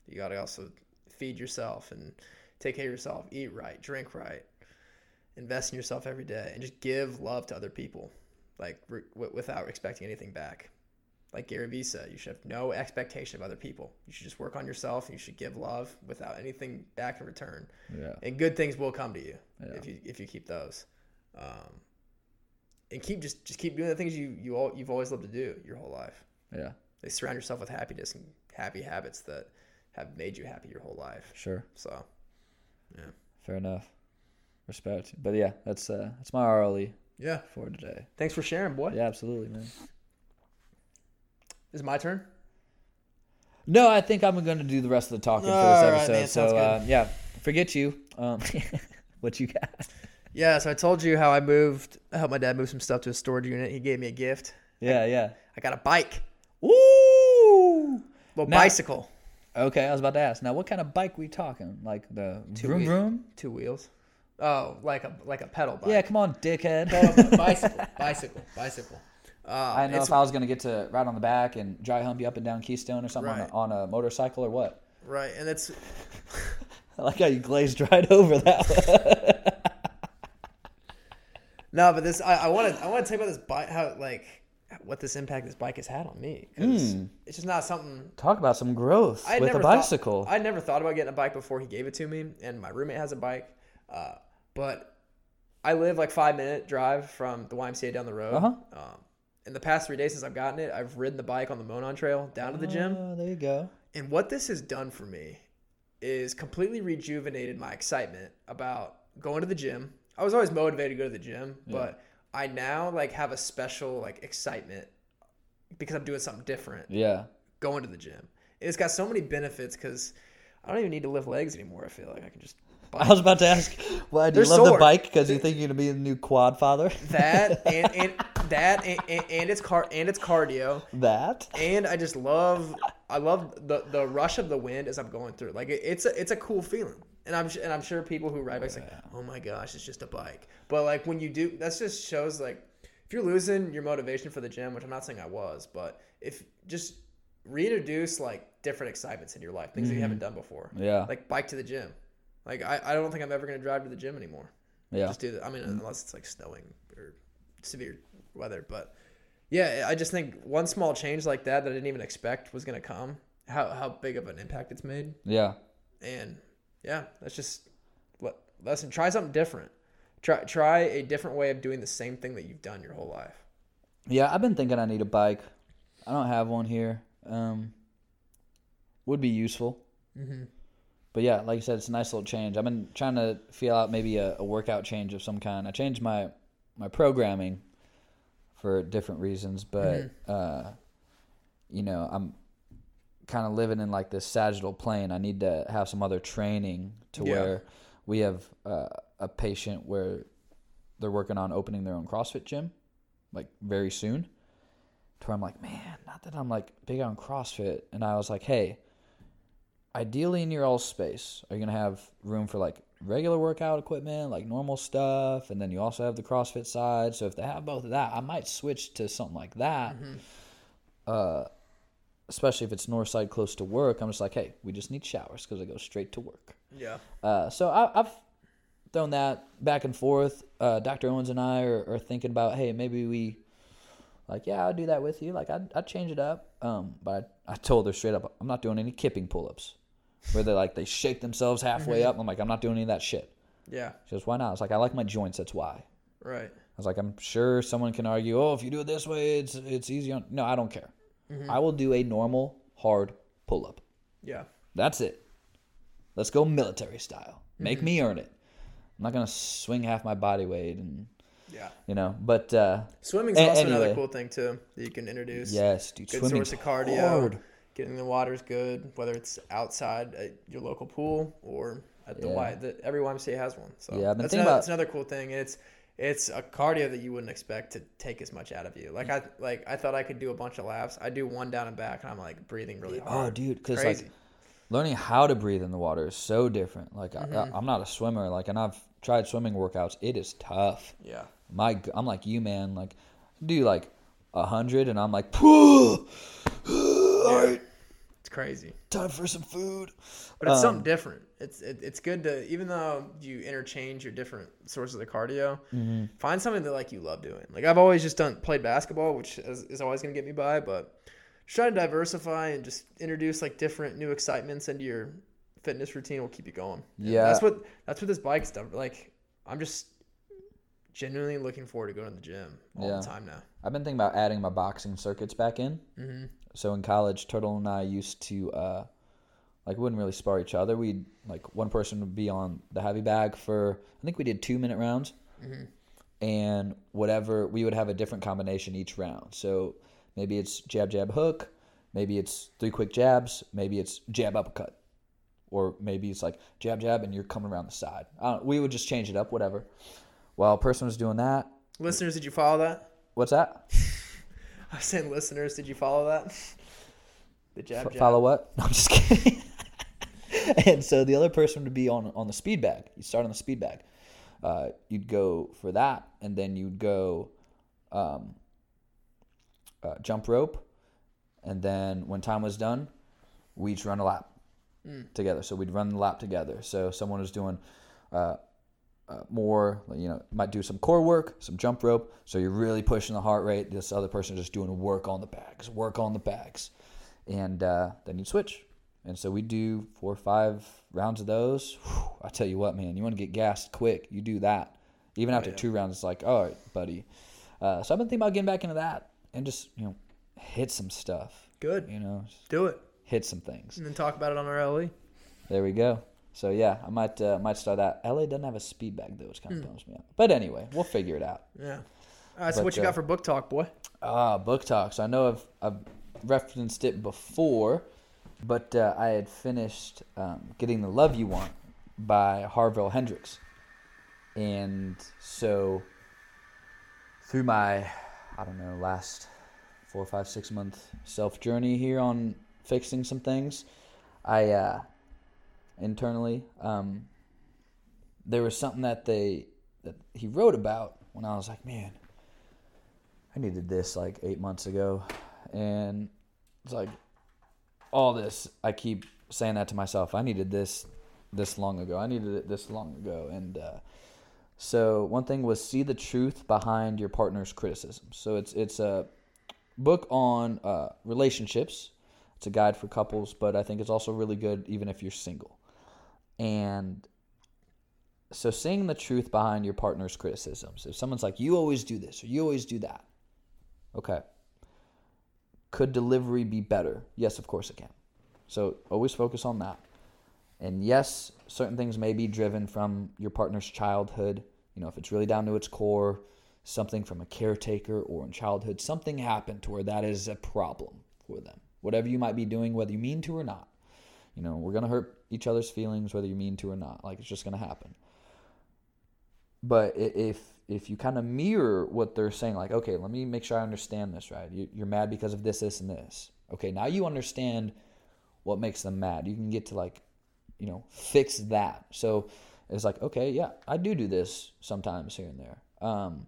You got to also feed yourself and take care of yourself, eat right, drink right, invest in yourself every day, and just give love to other people, like re- w- without expecting anything back. Like Gary Vee said, you should have no expectation of other people. You should just work on yourself and you should give love without anything back in return Yeah. and good things will come to you Yeah. if you if you keep those. Um, and keep just just keep doing the things you you all, you've always loved to do your whole life. Yeah. They surround yourself with happiness and happy habits that have made you happy your whole life. Sure. So yeah. Fair enough. Respect. But yeah, that's uh that's my RLE yeah, for today. thanks for sharing, boy. Yeah, absolutely, man. Is it my turn? No, I think I'm going to do the rest of the talking for this right, episode. man, sounds so good. uh, yeah, forget you. Um, what you got? Yeah, so I told you how I moved. I helped my dad move some stuff to a storage unit. He gave me a gift. Yeah, yeah. I got a bike, Ooh. well, Now- bicycle, Okay, I was about to ask. Now, what kind of bike we talking? Like the Two vroom wheel- vroom? two wheels. Oh, like a like a pedal bike. Yeah, come on, dickhead. bicycle, bicycle, bicycle. Uh, I know if I was gonna get to ride on the back and dry hump you up and down Keystone or something Right. on, a, on a motorcycle or what. Right, and it's I like how you glazed right over that. no, but this I want to I want to tell you about this bike how like what this impact this bike has had on me Mm. it's just not something Talk about some growth with a thought- bicycle. I never thought about getting a bike before he gave it to me, and my roommate has a bike, uh, but I live like five minute drive from the YMCA down the road. Uh-huh. Um, in the past three days since I've gotten it, I've ridden the bike on the Monon Trail down to the gym. Oh, there you go. And what this has done for me is completely rejuvenated my excitement about going to the gym. I was always motivated to go to the gym, but I now like have a special like excitement because I'm doing something different Yeah. going to the gym. It's got so many benefits because I don't even need to lift legs anymore. I feel like I can just I was about to ask, why do you They're love the bike? Because you think you're gonna be the new quad father? that and, and that and, and, and it's car and it's cardio that? and I just love I love the the rush of the wind as I'm going through. Like it, it's a it's a cool feeling. And I'm and I'm sure people who ride bikes like, oh my gosh, it's just a bike. But like when you do, that just shows like if you're losing your motivation for the gym, which I'm not saying I was, but if just reintroduce like different excitements in your life, things that you mm-hmm. haven't done before, Yeah. like bike to the gym. Like I, I don't think I'm ever gonna drive to the gym anymore. Yeah. Just do that. I mean, unless it's like snowing or severe weather. But yeah, I just think one small change like that that I didn't even expect was gonna come. How how big of an impact it's made, Yeah. and yeah, that's just let listen. Try something different. Try try a different way of doing the same thing that you've done your whole life. Yeah, I've been thinking I need a bike. I don't have one here. Um, would be useful. Mm-hmm. But yeah, like I said, it's a nice little change. I've been trying to feel out maybe a, a workout change of some kind. I changed my my programming for different reasons, but uh, you know, I'm kind of living in like this sagittal plane. I need to have some other training to Yeah. where we have uh, a patient where they're working on opening their own CrossFit gym, like very soon. To where I'm like, man, not that I'm like big on CrossFit, and I was like, hey, ideally in your all space, are you gonna have room for like regular workout equipment, like normal stuff, and then you also have the CrossFit side. So if they have both of that, I might switch to something like that. Uh, especially if it's north side close to work. I'm just like, hey, we just need showers because I go straight to work. Yeah. Uh, so I, I've thrown that back and forth. Uh, Dr. Owens and I are, are thinking about, hey, maybe we, like, yeah, I'll do that with you. Like, I'd, I'd change it up. Um, but I, I told her straight up, I'm not doing any kipping pull ups where they like, they shake themselves halfway mm-hmm. up. I'm like, I'm not doing any of that shit. Yeah. She goes, why not? I was like, I like my joints. That's why. Right. I was like, I'm sure someone can argue, oh, if you do it this way, it's it's easy. On... No, I don't care. Mm-hmm. I will do a normal hard pull up. Yeah. That's it. Let's go military style. Make mm-hmm. me earn it. I'm not gonna swing half my body weight and Yeah. you know. But uh, Swimming's A- also another cool thing too that you can introduce. yes, dude, good swimming's source of cardio. hard. Getting the water's good, whether it's outside at your local pool or at the Yeah. Y. The, every YMCA has one. So Yeah, I've been that's thinking another, about- that's another cool thing. And it's it's a cardio that you wouldn't expect to take as much out of you. Like I like I thought I could do a bunch of laps. I do one down and back, and I'm like breathing really oh, hard. Oh, dude, because like learning how to breathe in the water is so different. Like I, I, I'm not a swimmer, like, and I've tried swimming workouts. It is tough. yeah. My, I'm like you, man. Like, do like a hundred, and I'm like, all right, crazy. time for some food. But it's Um, something different. It's it, it's good to even though you interchange your different sources of cardio, Mm-hmm. find something that like you love doing. Like I've always just done played basketball, which is, is always gonna get me by, but just try to diversify and just introduce like different new excitements into your fitness routine will keep you going. And Yeah. that's what that's what this bike's done. Like I'm just genuinely looking forward to going to the gym all Yeah. the time now. I've been thinking about adding my boxing circuits back in. Mm-hmm. So in college, Turtle and I used to uh, like we wouldn't really spar each other. We'd like one person would be on the heavy bag for I think we did two minute rounds, and whatever we would have a different combination each round. So maybe it's jab jab hook, maybe it's three quick jabs, maybe it's jab uppercut, or maybe it's like jab jab and you're coming around the side. We would just change it up, whatever. While a person was doing that, Listeners, did you follow that? what's that? I was saying listeners, did you follow that? The jab, jab. follow what? No, I'm just kidding. and so the other person would be on on the speed bag. You start on the speed bag. Uh, you'd go for that, and then you'd go um, uh, jump rope, and then when time was done, we each run a lap together. So we'd run the lap together. So someone was doing. Uh, uh, more, you know, might do some core work, some jump rope. So you're really pushing the heart rate. This other person is just doing work on the bags, work on the bags, and uh, then you'd switch. And so we do four or five rounds of those. Whew, I tell you what, man, you want to get gassed quick, you do that. Even after yeah. two rounds, it's like, all right, buddy. Uh, so I've been thinking about getting back into that and just you know hit some stuff. Good. You know, Do it. hit some things. And then talk about it on our. LE. There we go. So yeah, I might uh, might start that. LA doesn't have a speed bag though, which kind of bums me out. But anyway, we'll figure it out. Yeah. All right, so But, what you uh, got for book talk, boy? Ah, book talk. So I know I've I've referenced it before, but uh, I had finished um, getting the love you want by Harville Hendrix, and so through my I don't know last four, five, six month self journey here on fixing some things, I uh, internally um, there was something that they that he wrote about when I was like, man, I needed this like eight months ago, and it's like all this. I keep saying that to myself. I needed this this long ago. I needed it this long ago, and uh, so one thing was see the truth behind your partner's criticism. So it's it's a book on uh, relationships. It's a guide for couples, but I think it's also really good even if you're single. And so seeing the truth behind your partner's criticisms. If someone's like, "You always do this," or "You always do that," okay. Could delivery be better? Yes, of course it can. So always focus on that. And yes, certain things may be driven from your partner's childhood. You know, if it's really down to its core, something from a caretaker or in childhood, something happened to where that is a problem for them. Whatever you might be doing, whether you mean to or not. You know, we're going to hurt each other's feelings whether you mean to or not. Like, it's just going to happen. But if if you kind of mirror what they're saying, like, okay, let me make sure I understand this right. You- You're mad because of this, this, and this. Okay, now you understand what makes them mad. You can get to like, you know, fix that. So it's like, okay, yeah, I do do this sometimes here and there. Um,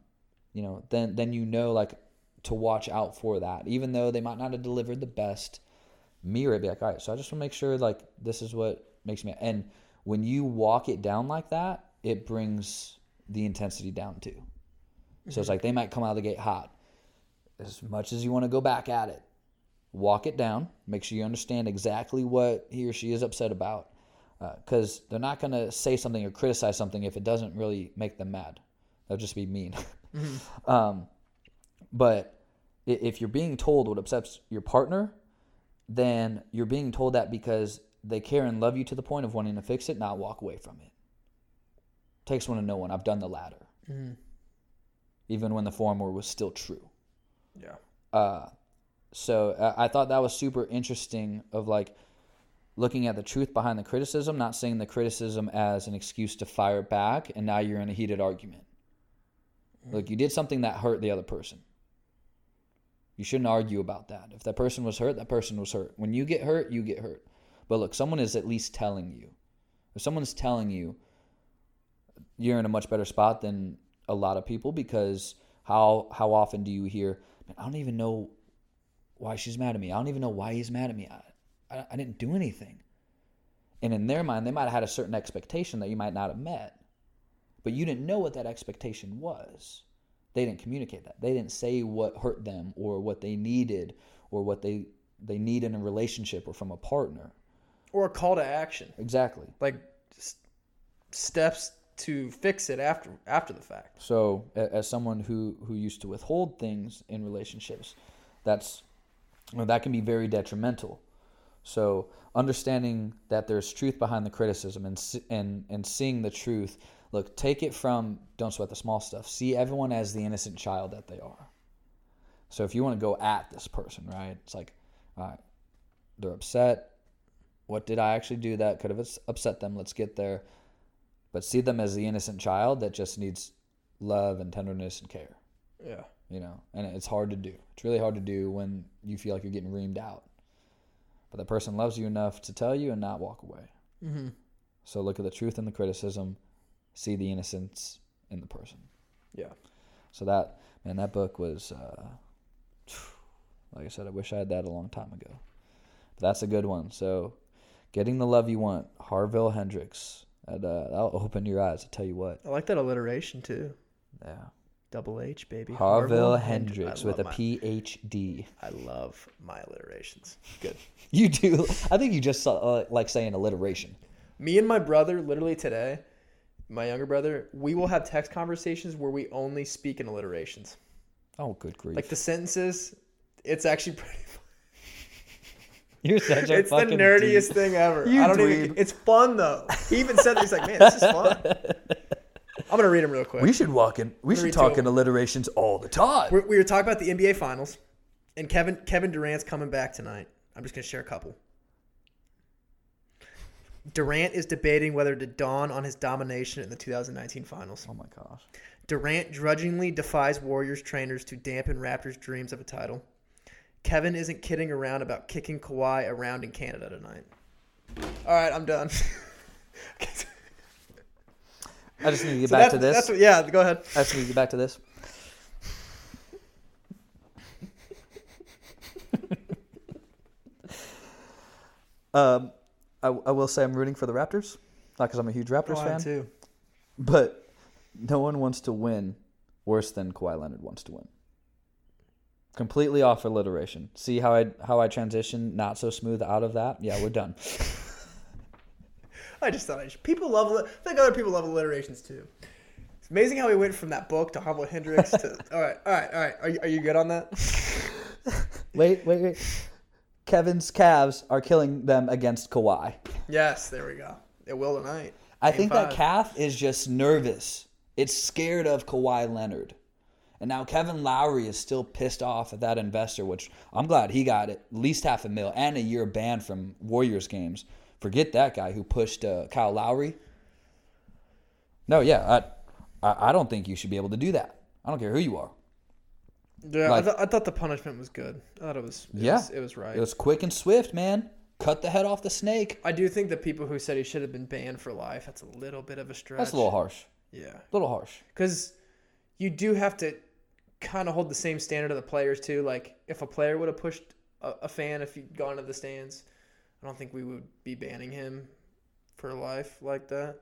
you know, then then you know like to watch out for that, even though they might not have delivered the best. Mirror be like, all right, so I just want to make sure like this is what makes me. And when you walk it down like that, it brings the intensity down too. So it's mm-hmm. like they might come out of the gate hot. As much as you want to go back at it, walk it down. Make sure you understand exactly what he or she is upset about, uh, because they're not going to say something or criticize something if it doesn't really make them mad. they'll just be mean. Mm-hmm. um, but if you're being told what upsets your partner, then you're being told that because they care and love you to the point of wanting to fix it, not walk away from it. Takes one to know one. I've done the latter, mm-hmm. even when the former was still true. Yeah. Uh, so I I thought that was super interesting of like looking at the truth behind the criticism, not seeing the criticism as an excuse to fire back, and now you're in a heated argument. Mm-hmm. Look, you did something that hurt the other person. You shouldn't argue about that. If that person was hurt, that person was hurt. When you get hurt, you get hurt. But look, someone is at least telling you. If someone's telling you, you're in a much better spot than a lot of people because how how often do you hear, I don't even know why she's mad at me. I don't even know why he's mad at me. I, I, I didn't do anything. And in their mind, they might have had a certain expectation that you might not have met. But you didn't know what that expectation was. They didn't communicate that. They didn't say what hurt them or what they needed or what they they need in a relationship or from a partner. Or a call to action, Exactly. like steps to fix it after after the fact. So, as someone who who used to withhold things in relationships, that's well, that can be very detrimental. So, understanding that there's truth behind the criticism and and and seeing the truth. Look, take it from don't sweat the small stuff. See everyone as the innocent child that they are. So, if you want to go at this person, right? It's like, all right, they're upset. What did I actually do that could have upset them? Let's get there. But see them as the innocent child that just needs love and tenderness and care, Yeah. you know. And it's hard to do. It's really hard to do when you feel like you're getting reamed out. But that person loves you enough to tell you and not walk away. Mm-hmm. So look at the truth in the criticism, see the innocence in the person. Yeah. So that man, that book was, uh, like I said, I wish I had that a long time ago. But that's a good one. So, getting the love you want, Harville Hendrix. That uh, that'll open your eyes. I tell you what. I like that alliteration too. Yeah. Double H, baby. Harville Hend- Hendrix I with a my- PhD. I love my alliterations. Good. You do. I think you just uh, like saying alliteration. Me and my brother, literally today, my younger brother, we will have text conversations where we only speak in alliterations. Oh, good grief! Like the sentences, it's actually pretty. You're such a it's the fucking nerdiest dude. thing ever. You I don't dweeb. even. It's fun though. He even said that he's like, man, this is fun. I'm gonna read them real quick. We should walk in. We should talk in alliterations all the time. We're, we were talking about the NBA Finals, and Kevin Kevin Durant's coming back tonight. I'm just gonna share a couple. Durant is debating whether to dawn on his domination in the 2019 Finals. oh my gosh. Durant drudgingly defies Warriors trainers to dampen Raptors' dreams of a title. Kevin isn't kidding around about kicking Kawhi around in Canada tonight. All right, I'm done. I just need to get So back that's, to this. That's what, yeah, go ahead. I just need to get back to this. um, I, I will say I'm rooting for the Raptors, not because I'm a huge Raptors Oh, I fan, too. but no one wants to win worse than Kawhi Leonard wants to win. Completely off alliteration. See how I how I transition not so smooth out of that? Yeah, we're done. I just thought I should. People love. I think other people love alliterations too. It's amazing how we went from that book to Harville Hendrix to. all right, all right, all right. Are you, are you good on that? Wait, wait, wait. Kevin's Cavs are killing them against Kawhi. yes, there we go. It will tonight. I Game think that calf is just nervous. It's scared of Kawhi Leonard. And now Kevin Lowry is still pissed off at that investor, which I'm glad he got at least half a mil and a year ban from Warriors games. Forget that guy who pushed uh, Kyle Lowry. No, yeah, I, I, I don't think you should be able to do that. I don't care who you are. Yeah, Like- I, th- I thought the punishment was good. I thought it was. It Yeah. was, it was right. It was quick and swift, man. Cut the head off the snake. I do think the people who said he should have been banned for life. That's a little bit of a stretch. That's a little harsh. Yeah, A little harsh. because you do have to kind of hold the same standard of the players too. Like if a player would have pushed a, a fan if he'd gone to the stands, I don't think we would be banning him for life like that.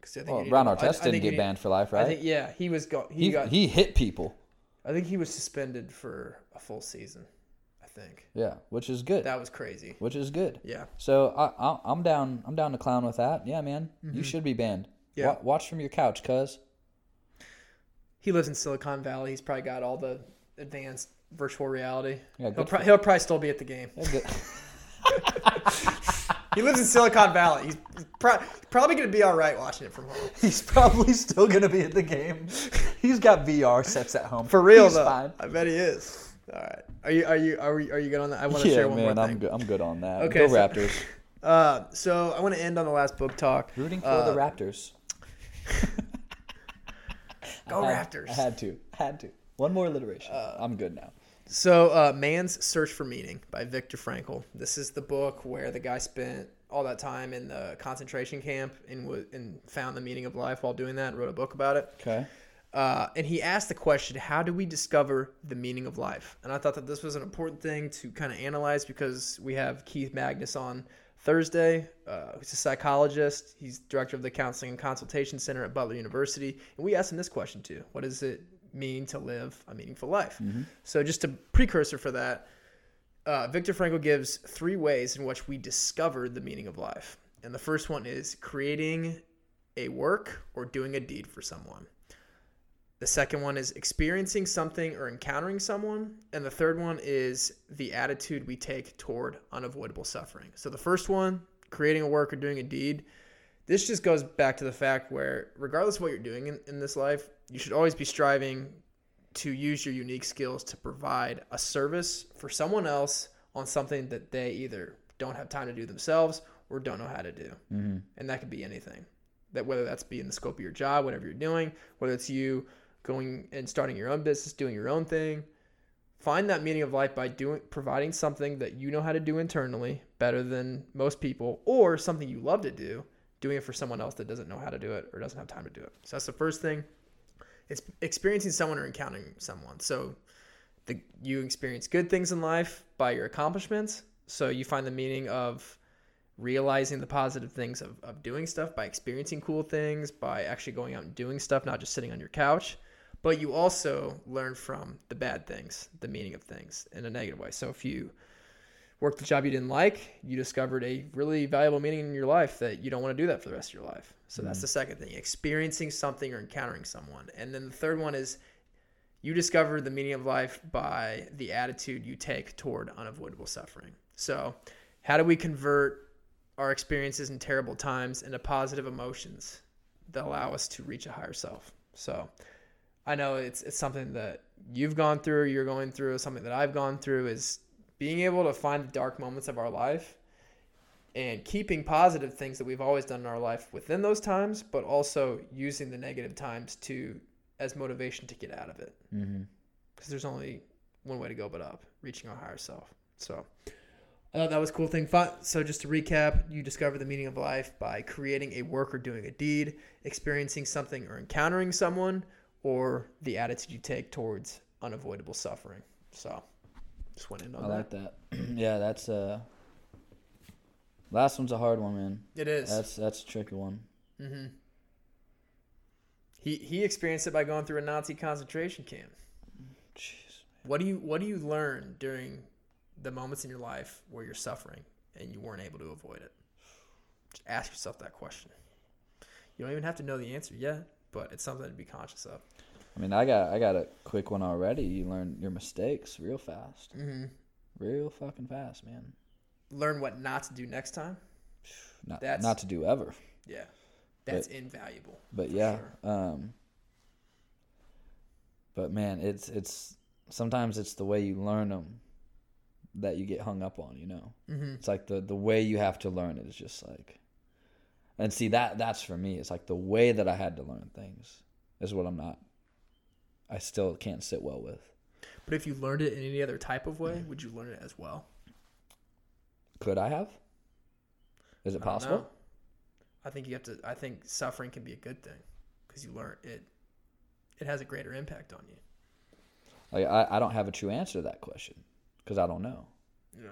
'Cause I think Well, Ron I- Artest I didn't get banned for life, right? I think yeah, he was go- he, he, got. he hit people. I think he was suspended for a full season. I think Yeah, which is good. that was crazy. Which is good. Yeah, So I, I, I'm down. I'm down to clown with that. Yeah, man. You should be banned. Mm-hmm. Yeah. Wa- watch from your couch, cuz. He lives in Silicon Valley. He's probably got all the advanced virtual reality. Yeah, He'll, pro- he'll probably still be at the game. He lives in Silicon Valley. He's pro- probably going to be all right watching it from home. He's probably still gonna be at the game. He's got VR sets at home. For real He's though, Fine. I bet he is. All right. Are you are you are, we, are you good on that? I want to Yeah, share one man. more I'm good. I'm good on that. Okay, Go so- Raptors. Uh, so I want to end on the last book talk. Rooting for Uh, the Raptors. Go I had, Raptors. I had to. I had to. One more alliteration. I'm good now. So, uh, Man's Search for Meaning by Viktor Frankl. This is the book where the guy spent all that time in the concentration camp and, w- and found the meaning of life while doing that. Wrote a book about it. Okay. Uh, and he asked the question, How do we discover the meaning of life? And I thought that this was an important thing to kind of analyze because we have Keith Magnus on Thursday. Uh, he's a psychologist, he's director of the Counseling and Consultation Center at Butler University. And we asked him this question too What does it mean to live a meaningful life? So, just a precursor for that, uh, Viktor Frankl gives three ways in which we discover the meaning of life. And the first one is creating a work or doing a deed for someone. The second one is experiencing something or encountering someone. And the third one is the attitude we take toward unavoidable suffering. So the first one, creating a work or doing a deed, this just goes back to the fact where, regardless of what you're doing in, in this life, you should always be striving to use your unique skills to provide a service for someone else on something that they either don't have time to do themselves or don't know how to do. Mm-hmm. And that could be anything. That whether that's be in the scope of your job, whatever you're doing, whether it's you going and starting your own business, doing your own thing, find that meaning of life by doing providing something that you know how to do internally better than most people or something you love to do, doing it for someone else that doesn't know how to do it or doesn't have time to do it. So that's the first thing. It's experiencing someone or encountering someone. So the, you experience good things in life by your accomplishments. So you find the meaning of realizing the positive things of, of doing stuff by experiencing cool things, by actually going out and doing stuff, not just sitting on your couch. But you also learn from the bad things, the meaning of things in a negative way. So if you worked the job you didn't like, you discovered a really valuable meaning in your life that you don't want to do that for the rest of your life. So that's mm. the second thing, experiencing something or encountering someone. And then the third one is you discover the meaning of life by the attitude you take toward unavoidable suffering. So, how do we convert our experiences in terrible times into positive emotions that allow us to reach a higher self? So, I know it's it's something that you've gone through, you're going through, something that I've gone through is being able to find the dark moments of our life and keeping positive things that we've always done in our life within those times, but also using the negative times to as motivation to get out of it. Mm-hmm. Because there's only one way to go but up, reaching our higher self. So I thought that was a cool thing. Fun. So just to recap, you discover the meaning of life by creating a work or doing a deed, experiencing something or encountering someone, or the attitude you take towards unavoidable suffering. So just went in on I that. like that. yeah, that's uh. Last one's a hard one, man. It is. That's that's a tricky one. hmm He he experienced it by going through a Nazi concentration camp. Jeez. What do you what do you learn during the moments in your life where you're suffering and you weren't able to avoid it? Just ask yourself that question. You don't even have to know the answer yet, but it's something to be conscious of. I mean, I got I got a quick one already. You learn your mistakes real fast, Mm-hmm. real fucking fast, man. Learn what not to do next time. Not That's- not to do ever, Yeah, that's invaluable. but yeah. sure. Um. But man, it's it's sometimes it's the way you learn them that you get hung up on. You know, Mm-hmm. it's like the the way you have to learn it is just like. And see that that's for me. It's like the way that I had to learn things is what I'm not. I still can't sit well with. But if you learned it in any other type of way, mm-hmm. would you learn it as well? Could I have? Is it I possible? I think you have to. I think suffering can be a good thing because you learn it. It has a greater impact on you. Like I, I don't have a true answer to that question because I don't know. Yeah.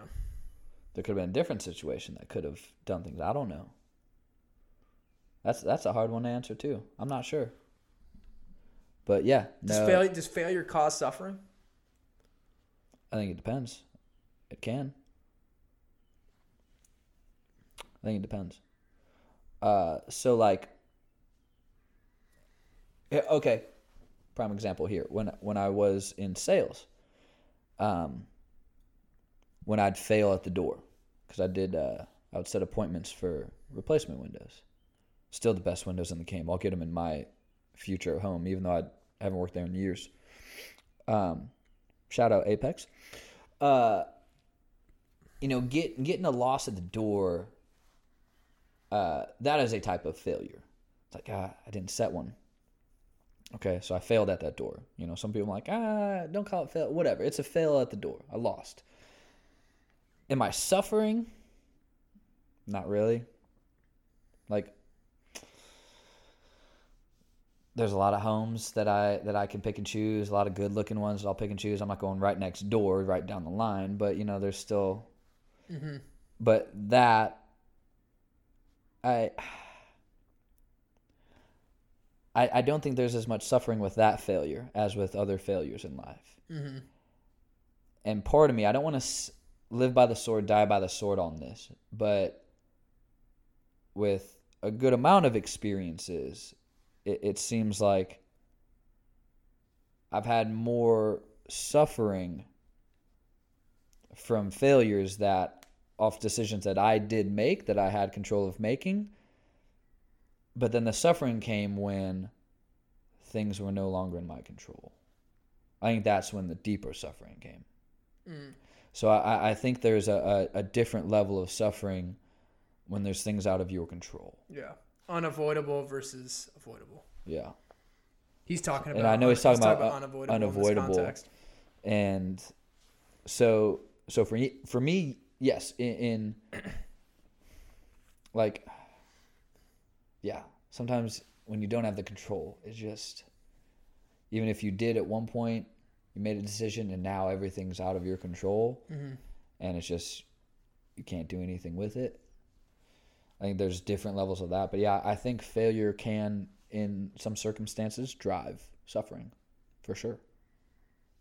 There could have been a different situation that could have done things. I don't know. That's that's a hard one to answer too. I'm not sure. But yeah, Does no, failure does failure cause suffering? I think it depends. It can. I think it depends. Uh, so like, okay, prime example here. When when I was in sales, um, when I'd fail at the door, because I did, uh, I would set appointments for replacement windows. Still the best windows in the game. I'll get them in my future home, even though I haven't worked there in years. Um, shout out Apex. Uh, you know, get getting a loss at the door. Uh, that is a type of failure. It's like ah, I didn't set one. Okay, so I failed at that door. You know, some people are like, ah, don't call it fail. Whatever. It's a fail at the door. I lost. Am I suffering? Not really. Like, there's a lot of homes that I that I can pick and choose. A lot of good looking ones that I'll pick and choose. I'm not going right next door, right down the line, but you know, there's still. But that, I. I, I don't think there's as much suffering with that failure as with other failures in life. Mm-hmm. And part of me, I don't want to live by the sword, die by the sword on this, but with a good amount of experiences, it, it seems like I've had more suffering from failures that off decisions that I did make that I had control of making. But then the suffering came when things were no longer in my control. I think that's when the deeper suffering came. Mm. So I, I think there's a, a, a different level of suffering when there's things out of your control. Yeah. Unavoidable versus avoidable. Yeah. He's talking about. And I know he's talking about, uh, unavoidable. in this unavoidable. context. and so so for me for me yes in, in like yeah sometimes when you don't have the control it's just even if you did at one point you made a decision and now everything's out of your control and it's just you can't do anything with it i think there's different levels of that but yeah i think failure can in some circumstances drive suffering for sure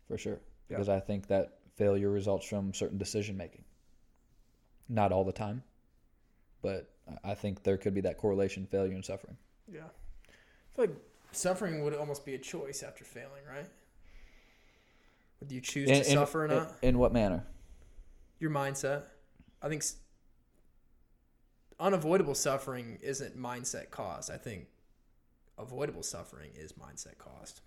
for sure Yeah. because I think that failure results from certain decision making. Not all the time, but I- think there could be that correlation: failure and suffering. Yeah. I feel like suffering would almost be a choice after failing, right? Would you choose to suffer or not? in what manner? Your mindset. I think unavoidable suffering isn't mindset caused. I think avoidable suffering is mindset caused.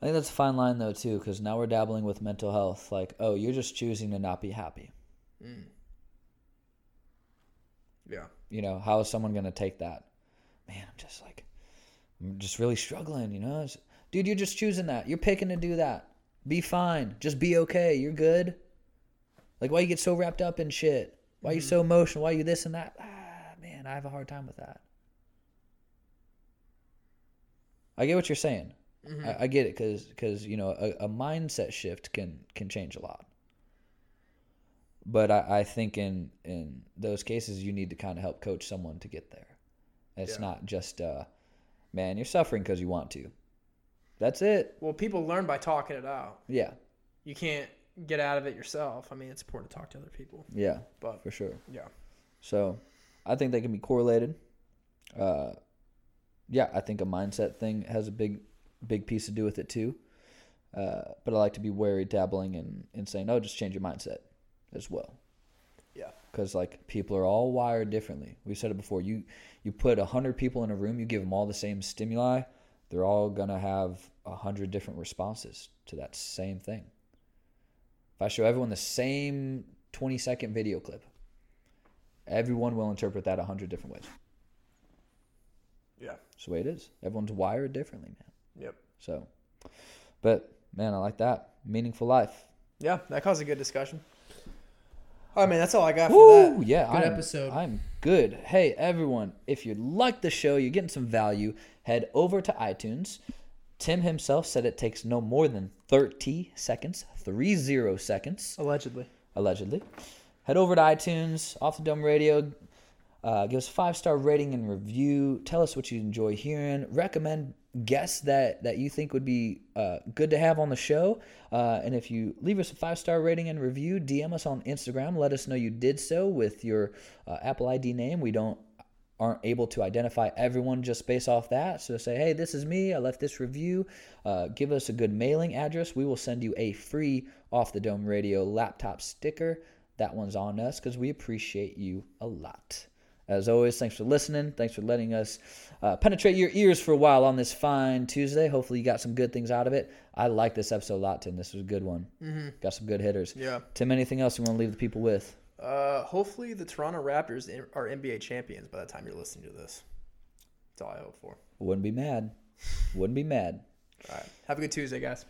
I think that's a fine line though too, because now we're dabbling with mental health. Like, oh, you're just choosing to not be happy. Mm. Yeah. You know, how is someone gonna take that? Man, I'm just like, I'm just really struggling. You know, It's- dude, you're just choosing that. You're picking to do that. Be fine. Just be okay. You're good. Like, why you get so wrapped up in shit? Why are you so emotional? Why are you this and that? Ah, man, I have a hard time with that. I get what you're saying. I, I get it because because you know a, a mindset shift can can change a lot. But I, I think in in those cases you need to kind of help coach someone to get there. It's Yeah. not just uh, man, you're suffering because you want to. That's it. Well, people learn by talking it out. Yeah, You can't get out of it yourself. I mean, it's important to talk to other people. yeah, But for sure. yeah. So I think they can be correlated. Uh, yeah, I think a mindset thing has a big, big piece to do with it too. Uh, but I like to be wary dabbling and and saying, no, just change your mindset as well. Yeah. Because like people are all wired differently. We've said it before. You you put a hundred people in a room, you give them all the same stimuli, they're all gonna have a hundred different responses to that same thing. If I show everyone the same twenty second video clip, everyone will interpret that a hundred different ways. Yeah. That's the way it is. Everyone's wired differently, man. Yep. So, but man, I like that meaningful life. Yeah, that caused a good discussion. All right, man. That's all I got for Woo! that. Yeah, Good I'm, episode. I'm good. Hey, everyone, if you like the show, you're getting some value, head over to iTunes. Tim himself said it takes no more than 30 seconds, 30 seconds, Allegedly. allegedly. Head over to iTunes, Off the Dome Radio. Uh, give us a five star rating and review. Tell us what you enjoy hearing. Recommend guests that, that you think would be uh, good to have on the show. Uh, and if you leave us a five star rating and review, DM us on Instagram. Let us know you did so with your uh, Apple ID name. We don't aren't able to identify everyone just based off that. So say, hey, this is me. I left this review. Uh, give us a good mailing address. We will send you a free off the dome radio laptop sticker. That one's on us because we appreciate you a lot. As always, thanks for listening. Thanks for letting us uh, penetrate your ears for a while on this fine Tuesday. Hopefully, you got some good things out of it. I like this episode a lot, Tim. This was a good one. Mm-hmm. Got some good hitters. Yeah. Tim, anything else you want to leave the people with? Uh, hopefully the Toronto Raptors are NBA champions by the time you're listening to this. That's all I hope for. Wouldn't be mad. Wouldn't be mad. All right. Have a good Tuesday, guys.